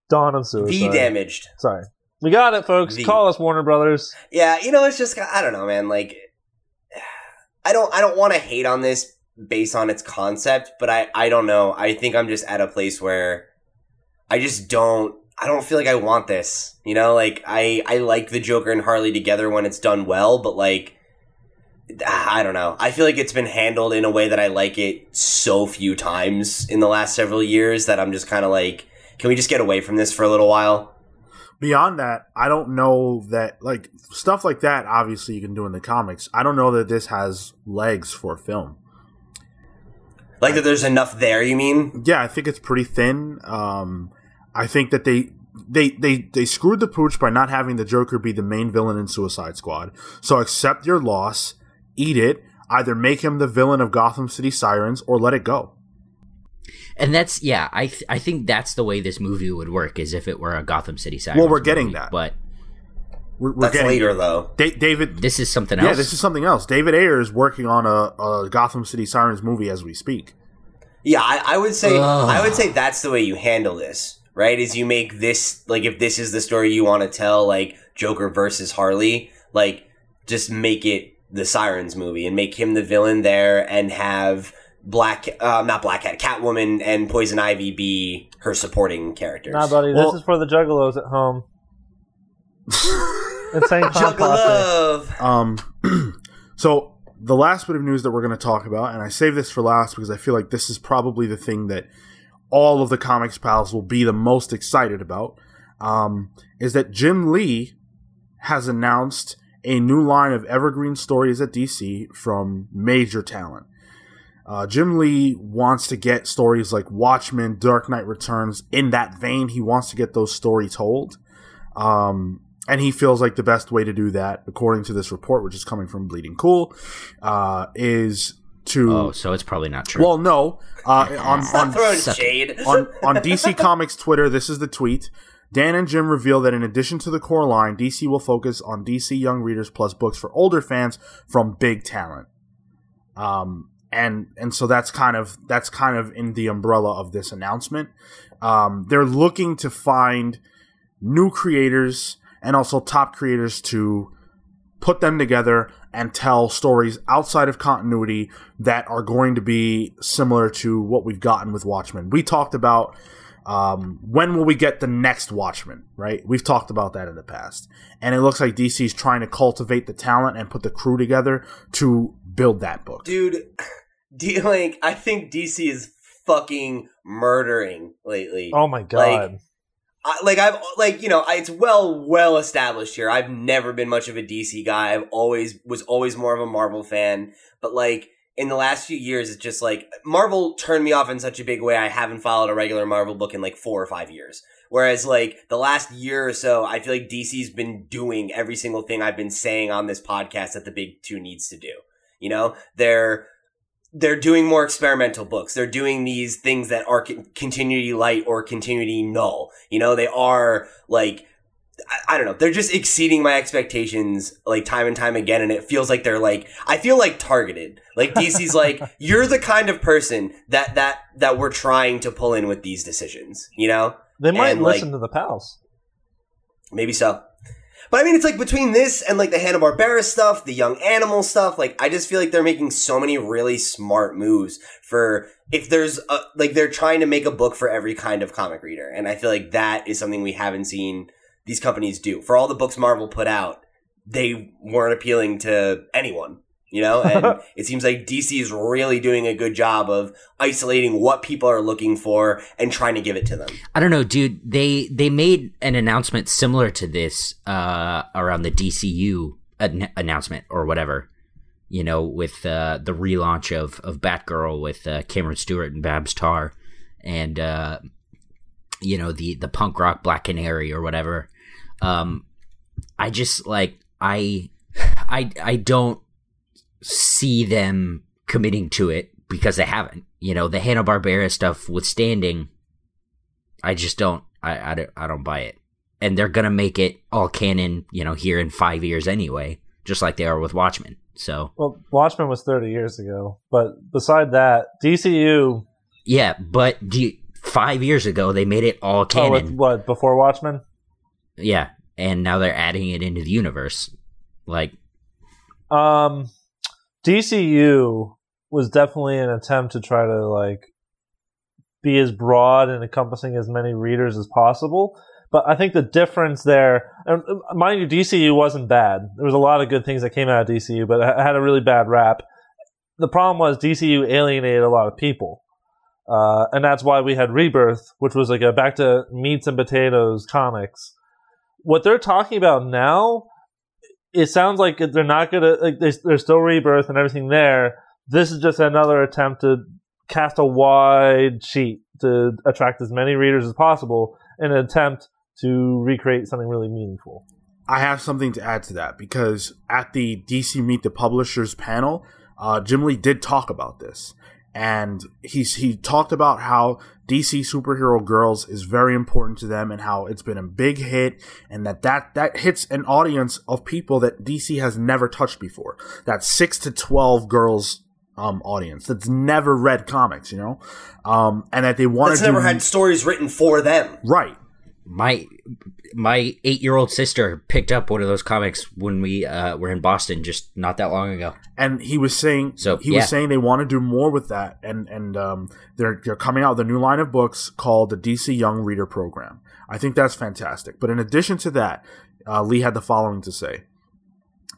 Dawn of Suicide.
V damaged.
Sorry. We got it, folks.
V.
Call us Warner Brothers.
Yeah, you know, it's just I don't know, man. Like, I don't I don't want to hate on this based on its concept, but I I don't know. I think I'm just at a place where I just don't I don't feel like I want this. You know, like I I like the Joker and Harley together when it's done well, but like I don't know. I feel like it's been handled in a way that I like it so few times in the last several years that I'm just kind of like, can we just get away from this for a little while?
Beyond that, I don't know that like stuff like that. Obviously, you can do in the comics. I don't know that this has legs for film.
Like that there's enough there, you mean?
Yeah, I think it's pretty thin. Um, I think that they they they they screwed the pooch by not having the Joker be the main villain in Suicide Squad. So accept your loss, eat it. Either make him the villain of Gotham City Sirens or let it go.
and that's yeah i th- i think that's the way this movie would work is if it were a gotham city side
Well, we're getting that.
but
We're, we're
That's
getting
later though.
Da- David.
this is something else
Yeah, this is something else. David Ayer is working on a, a Gotham City Sirens movie as we speak.
Yeah, I, I would say
Ugh.
I would say that's the way you handle this, right? Is you make this like if this is the story you want to tell, like Joker versus Harley, like just make it the Sirens movie and make him the villain there, and have Black, uh, not Black Cat, Catwoman, and Poison Ivy be her supporting characters.
Nah, buddy,
Well-
this is for the juggalos at home. Insane
Juggle love.
Um, so the last bit of news that we're going to talk about, and I save this for last because I feel like this is probably the thing that all of the comics pals will be the most excited about, um, is that Jim Lee has announced a new line of evergreen stories at DC from major talent. Uh, Jim Lee wants to get stories like Watchmen, Dark Knight Returns in that vein. He wants to get those stories told. Um, and he feels like the best way to do that, according to this report, which is coming from Bleeding Cool, uh, is to
Oh, so it's probably not true.
well, no, uh, on on
shade.
on, on DC Comics Twitter, this is the tweet. Dan and Jim reveal that in addition to the core line, DC will focus on DC Young Readers Plus books for older fans from big talent. Um, and and so that's kind of that's kind of in the umbrella of this announcement. Um, they're looking to find new creators and also top creators to put them together and tell stories outside of continuity that are going to be similar to what we've gotten with Watchmen. We talked about um, when will we get the next Watchmen, right? We've talked about that in the past. And it looks like DC is trying to cultivate the talent and put the crew together to build that book.
Dude, D- like I think DC is fucking murdering lately.
Oh my god.
I, like I've like you know I, it's well well established here. I've never been much of a DC guy. I've always was always more of a Marvel fan. But like in the last few years, it's just like Marvel turned me off in such a big way. I haven't followed a regular Marvel book in like four or five years. Whereas like the last year or so, I feel like DC's been doing every single thing I've been saying on this podcast that the big two needs to do. You know, they're they're doing more experimental books. They're doing these things that are con- continuity light or continuity null. You know, they are like, I, I don't know. They're just exceeding my expectations like time and time again. And it feels like they're like, I feel like targeted. Like DC's like, you're the kind of person that, that, that we're trying to pull in with these decisions, you know?
they might
and, like-
listen to the pals.
Maybe so. But I mean, it's like between this and like the Hanna Barbera stuff, the Young Animal stuff. Like, I just feel like they're making so many really smart moves for if there's a, like they're trying to make a book for every kind of comic reader, and I feel like that is something we haven't seen these companies do. For all the books Marvel put out, they weren't appealing to anyone. You know, and it seems like DC is really doing a good job of isolating what people are looking for and trying to give it to them.
I don't know, dude. They they made an announcement similar to this uh, around the DCU an- announcement or whatever. You know, with uh, the relaunch of of Batgirl with uh, Cameron Stewart and Babs Tarr, and uh, you know the the punk rock Black Canary or whatever. Um, I just like I I I don't see them committing to it because they haven't. You know, the Hanna Barbera stuff withstanding, I just don't. I, I don't. I don't buy it. And they're gonna make it all canon. You know, here in five years anyway, just like they are with Watchmen. So
Well, Watchmen was 30 years ago, but beside that, DCU.
yeah, but do you, five years ago they made it all
Oh,
canon.
with what before Watchmen?
yeah, and now they're adding it into the universe. Like,
Um, DCU was definitely an attempt to try to like be as broad and encompassing as many readers as possible. But I think the difference there, and uh, mind you, DCU wasn't bad. There was a lot of good things that came out of DCU, but it had a really bad rap. The problem was DCU alienated a lot of people. Uh, and that's why we had Rebirth, which was like a back to meats and potatoes comics. What they're talking about now it sounds like they're not gonna like there's, there's still rebirth and everything there. This is just another attempt to cast a wide sheet to attract as many readers as possible in an attempt to recreate something really meaningful.
I have something to add to that because at the DC Meet the Publishers panel, uh, Jim Lee did talk about this, and he's he talked about how DC superhero girls is very important to them and how it's been a big hit and that that that hits an audience of people that DC has never touched before. That six to twelve girls um, audience that's never read comics, you know, um, and that they want
That's
to do
never had stories written for them.
right.
My my eight year old sister picked up one of those comics when we uh, were in Boston just not that long ago.
and he was saying
So,
he
yeah.
was saying they want to do more with that and and um, they're they're coming out with a new line of books called the DC Young Reader Program. I think that's fantastic. But in addition to that, uh, Lee had the following to say.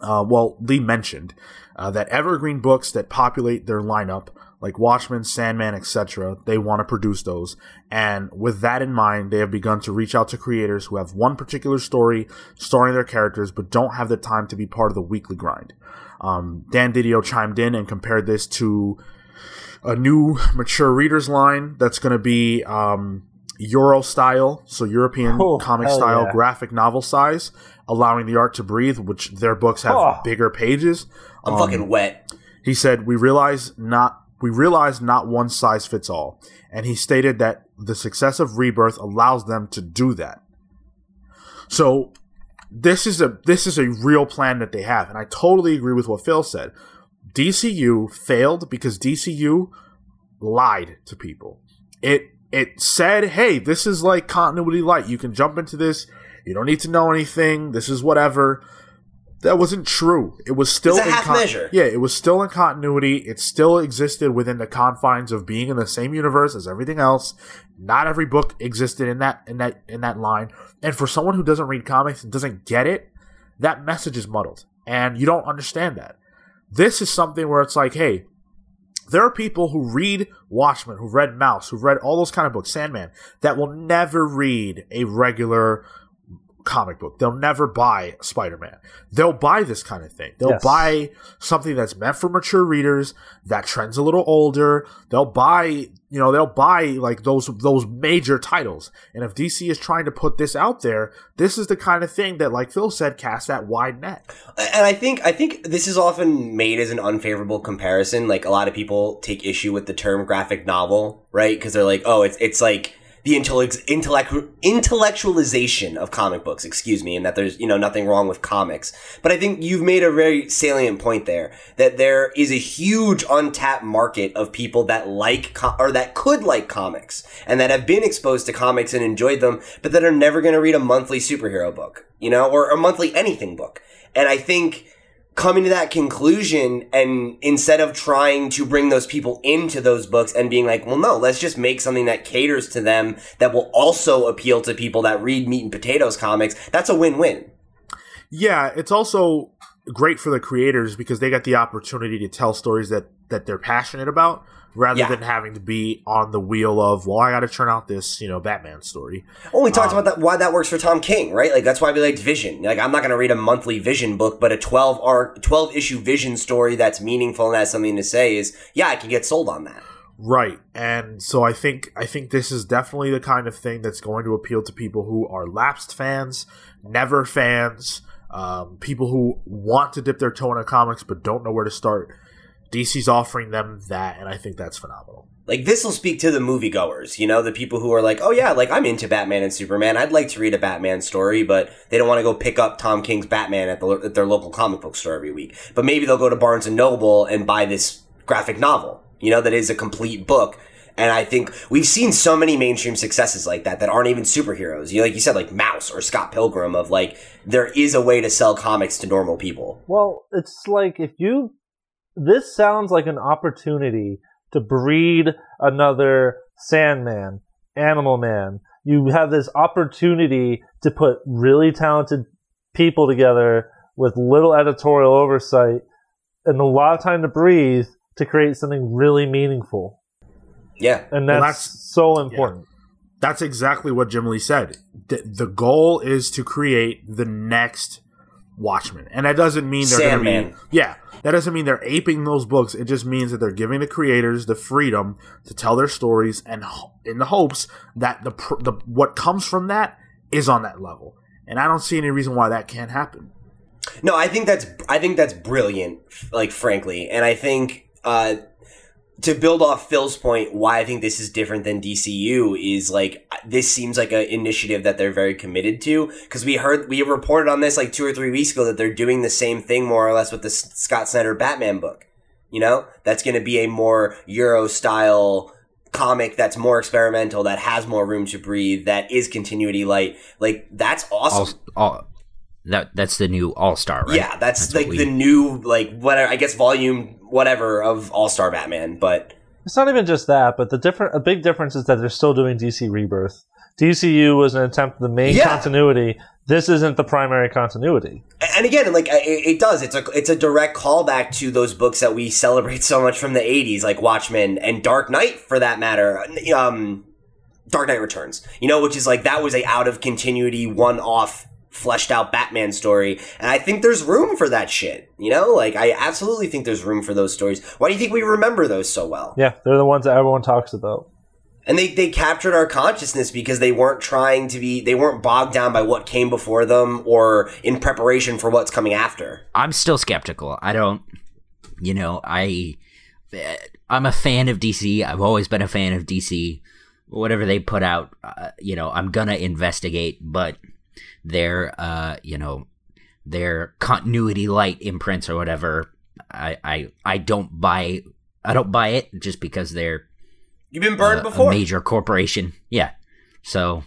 Uh, well, Lee mentioned uh, that evergreen books that populate their lineup, like Watchmen, Sandman, etc., they want to produce those. And with that in mind, they have begun to reach out to creators who have one particular story starring their characters, but don't have the time to be part of the weekly grind. Um, Dan Didio chimed in and compared this to a new mature readers line that's going to be um, Euro style, so European
Oh,
comic style
yeah.
graphic novel size, allowing the art to breathe, which their books have
Oh.
bigger pages.
I'm
Um,
fucking wet.
He said, "We realize not we realize not one size fits all." And he stated that the success of Rebirth allows them to do that. So this is a this is a real plan that they have, and I totally agree with what Phil said. DCU failed because DCU lied to people. It it said, "Hey, this is like continuity light. You can jump into this. You don't need to know anything. This is whatever." That wasn't true. It was still
It's a
in
half measure.
Yeah, it was still in continuity. It still existed within the confines of being in the same universe as everything else. Not every book existed in that in that in that line. And for someone who doesn't read comics and doesn't get it, that message is muddled, and you don't understand that. This is something where it's like, hey, there are people who read Watchmen, who've read Maus, who've read all those kind of books, Sandman, that will never read a regular comic book. They'll never buy Spider Man. They'll buy this kind of thing. They'll
Yes.
buy something that's meant for mature readers, that trends a little older. They'll buy, you know, they'll buy like those those major titles. And if DC is trying to put this out there, this is the kind of thing that, like Phil said, casts that wide net.
And I think I think this is often made as an unfavorable comparison. Like a lot of people take issue with the term graphic novel, right? Because they're like, oh, it's it's like the intellect, intellect intellectualization of comic books. Excuse me, and that there's you know nothing wrong with comics. But I think you've made a very salient point there that there is a huge untapped market of people that like or that could like comics and that have been exposed to comics and enjoyed them, but that are never going to read a monthly superhero book, you know, or a monthly anything book. And I think coming to that conclusion and instead of trying to bring those people into those books and being like, well, no, let's just make something that caters to them that will also appeal to people that read meat and potatoes comics, that's a win-win.
Yeah, it's also great for the creators because they get the opportunity to tell stories that that they're passionate about rather
Yeah.
than having to be on the wheel of well i got to turn out this you know batman story
Well, we talked
Um,
about that, why that works for Tom King, right? Like that's why we liked Vision. Like I'm not going to read a monthly Vision book, but a 12 arc, 12 issue Vision story that's meaningful and has something to say is, yeah, I can get sold on that.
right and so i think i think this is definitely the kind of thing that's going to appeal to people who are lapsed fans never fans um, people who want to dip their toe into comics but don't know where to start dc's offering them that and i think that's phenomenal
Like this will speak to the moviegoers, you know, the people who are like, oh yeah, like I'm into Batman and Superman. I'd like to read a Batman story, but they don't want to go pick up Tom King's Batman at, the, at their local comic book store every week. But maybe they'll go to Barnes and Noble and buy this graphic novel, you know, that is a complete book. And I think we've seen so many mainstream successes like that that aren't even superheroes. You know, like you said, like Maus or Scott Pilgrim. Of like, there is a way to sell comics to normal people.
Well, it's like if you. This sounds like an opportunity to breed another Sandman, Animal Man. You have this opportunity to put really talented people together with little editorial oversight and a lot of time to breathe to create something really meaningful.
Yeah,
And
Well,
that's,
that's-
so important.
That's exactly what Jim Lee said. The, the goal is to create the next Watchmen, and that doesn't mean they're going to be. Yeah, that doesn't mean they're aping those books. It just means that they're giving the creators the freedom to tell their stories, and in the hopes that the the what comes from that is on that level. And I don't see any reason why that can't happen.
No, I think that's I think that's brilliant. Like frankly, and I think uh, to build off Phil's point, why I think this is different than DCU is like this seems like an initiative that they're very committed to because we heard we reported on this like two or three weeks ago that they're doing the same thing more or less with the Scott Snyder Batman book. You know, that's going to be a more Euro style comic that's more experimental, that has more room to breathe, that is continuity light. Like that's awesome.
That that's the new All Star, right?
Yeah, that's,
what
like
we-
the new like whatever I guess volume whatever of All Star Batman, but
It's not even just that, but the different a big difference is that they're still doing DC Rebirth. DCU was an attempt at the main
Yeah.
continuity. This isn't the primary continuity.
and again, like it, it does. It's a it's a direct callback to those books that we celebrate so much from the '80s, like Watchmen and Dark Knight, for that matter. Um, Dark Knight Returns, you know, which is like that was a out of continuity, one off, fleshed out Batman story, and I think there's room for that shit. You know, like I absolutely think there's room for those stories. Why do you think we remember those so well?
Yeah, they're the ones that everyone talks about.
and they, they captured our consciousness because they weren't trying to be they weren't bogged down by what came before them or in preparation for what's coming after
I'm still skeptical. I don't. you know, I I'm a fan of DC. I've always been a fan of DC. Whatever they put out, uh, you know, I'm gonna investigate. But their, uh, you know, their continuity light imprints or whatever, I, I, I don't buy. I don't buy it just because they're
You've been burned
uh,
before.
a major corporation. Yeah. So,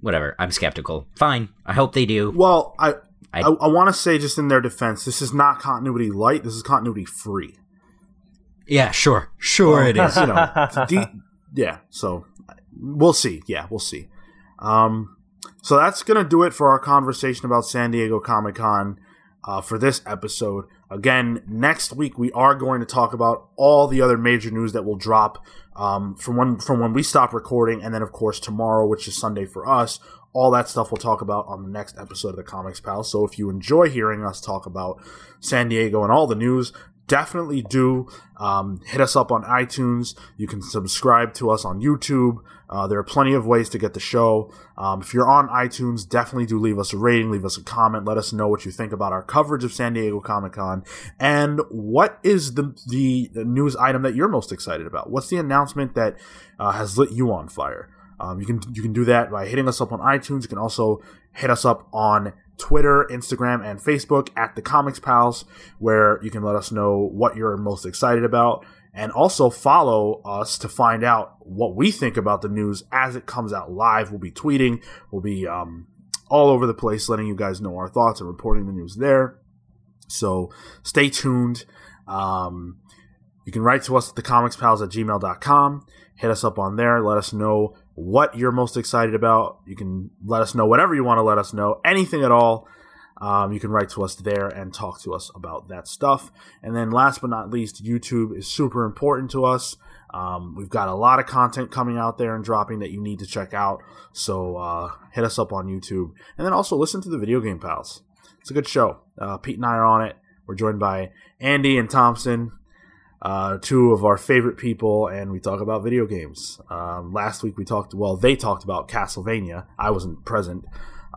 whatever. I'm skeptical. Fine. I hope they do.
Well, I
I-
I, I, want to say just in their defense, this is not continuity light. This is continuity free.
Yeah, sure. Sure it is.
You know, D- yeah. So we'll see. Yeah, we'll see. Um, so that's gonna do it for our conversation about San Diego Comic Con uh, for this episode. Again, next week we are going to talk about all the other major news that will drop um, from when from when we stop recording, and then of course tomorrow, which is Sunday for us. All that stuff we'll talk about on the next episode of the Comics Pal. So if you enjoy hearing us talk about San Diego and all the news, definitely do um, hit us up on iTunes. You can subscribe to us on YouTube. Uh, there are plenty of ways to get the show. Um, if you're on iTunes, definitely do leave us a rating, leave us a comment, let us know what you think about our coverage of San Diego Comic Con, and what is the, the news item that you're most excited about. What's the announcement that uh, has lit you on fire? Um, you can you can do that by hitting us up on iTunes. You can also hit us up on Twitter, Instagram, and Facebook at the Comics Pals, where you can let us know what you're most excited about, and also follow us to find out what we think about the news as it comes out live. We'll be tweeting, we'll be um, all over the place, letting you guys know our thoughts and reporting the news there. So stay tuned. Um, you can write to us at thecomicspals at gmail.com. Hit us up on there. Let us know what you're most excited about. You can let us know whatever you want to let us know, anything at all. Um, you can write to us there and talk to us about that stuff. And then, last but not least, YouTube is super important to us. Um, we've got a lot of content coming out there and dropping that you need to check out. So uh, hit us up on YouTube, and then also listen to the Video Game Pals. It's a good show. Uh, Pete and I are on it. We're joined by Andy and Thompson, uh, two of our favorite people, and we talk about video games. Um, last week we talked, well, they talked about Castlevania. I wasn't present.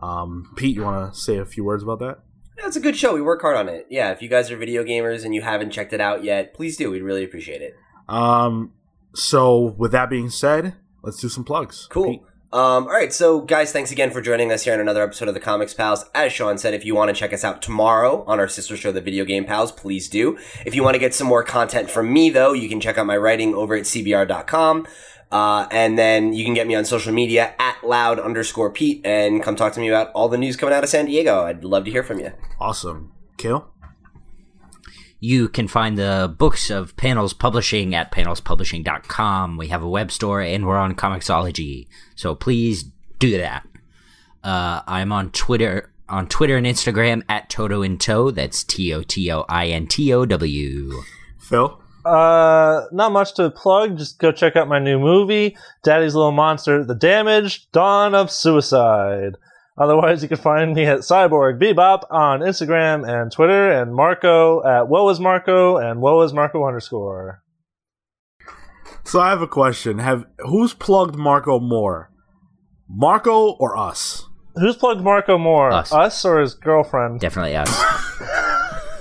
Um, Pete, you want to say a few words about that?
That's a good show. We work hard on it. Yeah, if you guys are video gamers and you haven't checked it out yet, please do. We'd really appreciate it.
Um, so, with that being said, let's do some plugs.
Cool.
Pete.
Um, all right, so guys, thanks again for joining us here on another episode of the Comics Pals. As Sean said, if you want to check us out tomorrow on our sister show, The Video Game Pals, please do. If you want to get some more content from me, though, you can check out my writing over at cbr.com. Uh, and then you can get me on social media at loud underscore Pete and come talk to me about all the news coming out of San Diego. I'd love to hear from you.
Awesome. Kill?
You can find the books of Panels Publishing at panelspublishing.com. We have a web store and we're on Comixology. So please do that. Uh, I'm on Twitter on Twitter and Instagram at Toto in Tow. That's T O T O I N T O W.
Phil?
Uh, not much to plug. Just go check out my new movie, Daddy's Little Monster: The Damage: Dawn of Suicide. Otherwise, you can find me at Cyborg Bebop on Instagram and Twitter, and Marco at Woe is Marco and Woe is Marco underscore.
So I have a question. Have who's plugged Marco more? Marco or us?
Who's plugged Marco more,
Us.
or his girlfriend?
Definitely us.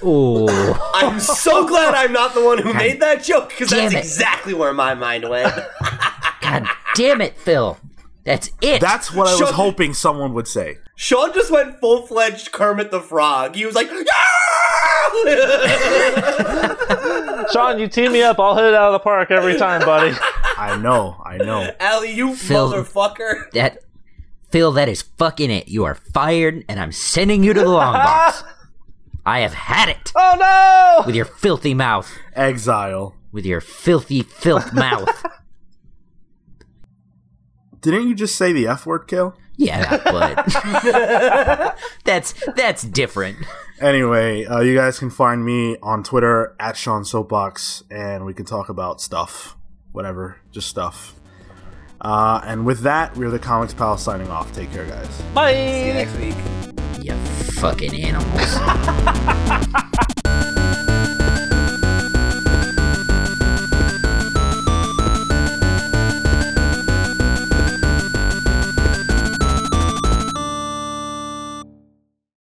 Ooh.
I'm so glad I'm not the one who made that joke because that's
it.
exactly where my mind went.
God damn it, Phil. That's it.
That's what I was
Shut-
hoping someone would say.
Sean just went full fledged Kermit the Frog. He was like, "Yeah!"
Sean, you team me up. I'll hit it out of the park every time, buddy.
I know, I know.
Allie, you
Phil-
motherfucker.
that Phil, that is fucking it. You are fired, and I'm sending you to the long box. I have had it
oh no!
with your filthy mouth.
Exile.
With your filthy filth mouth.
Didn't you just say the F word, Kill?
Yeah, but that's that's different.
Anyway, uh, you guys can find me on Twitter at Sean Soapbox, and we can talk about stuff, whatever, just stuff. Uh, and with that, we're the Comics Pal signing off. Take care, guys.
Bye.
See you next week.
You fucking animals.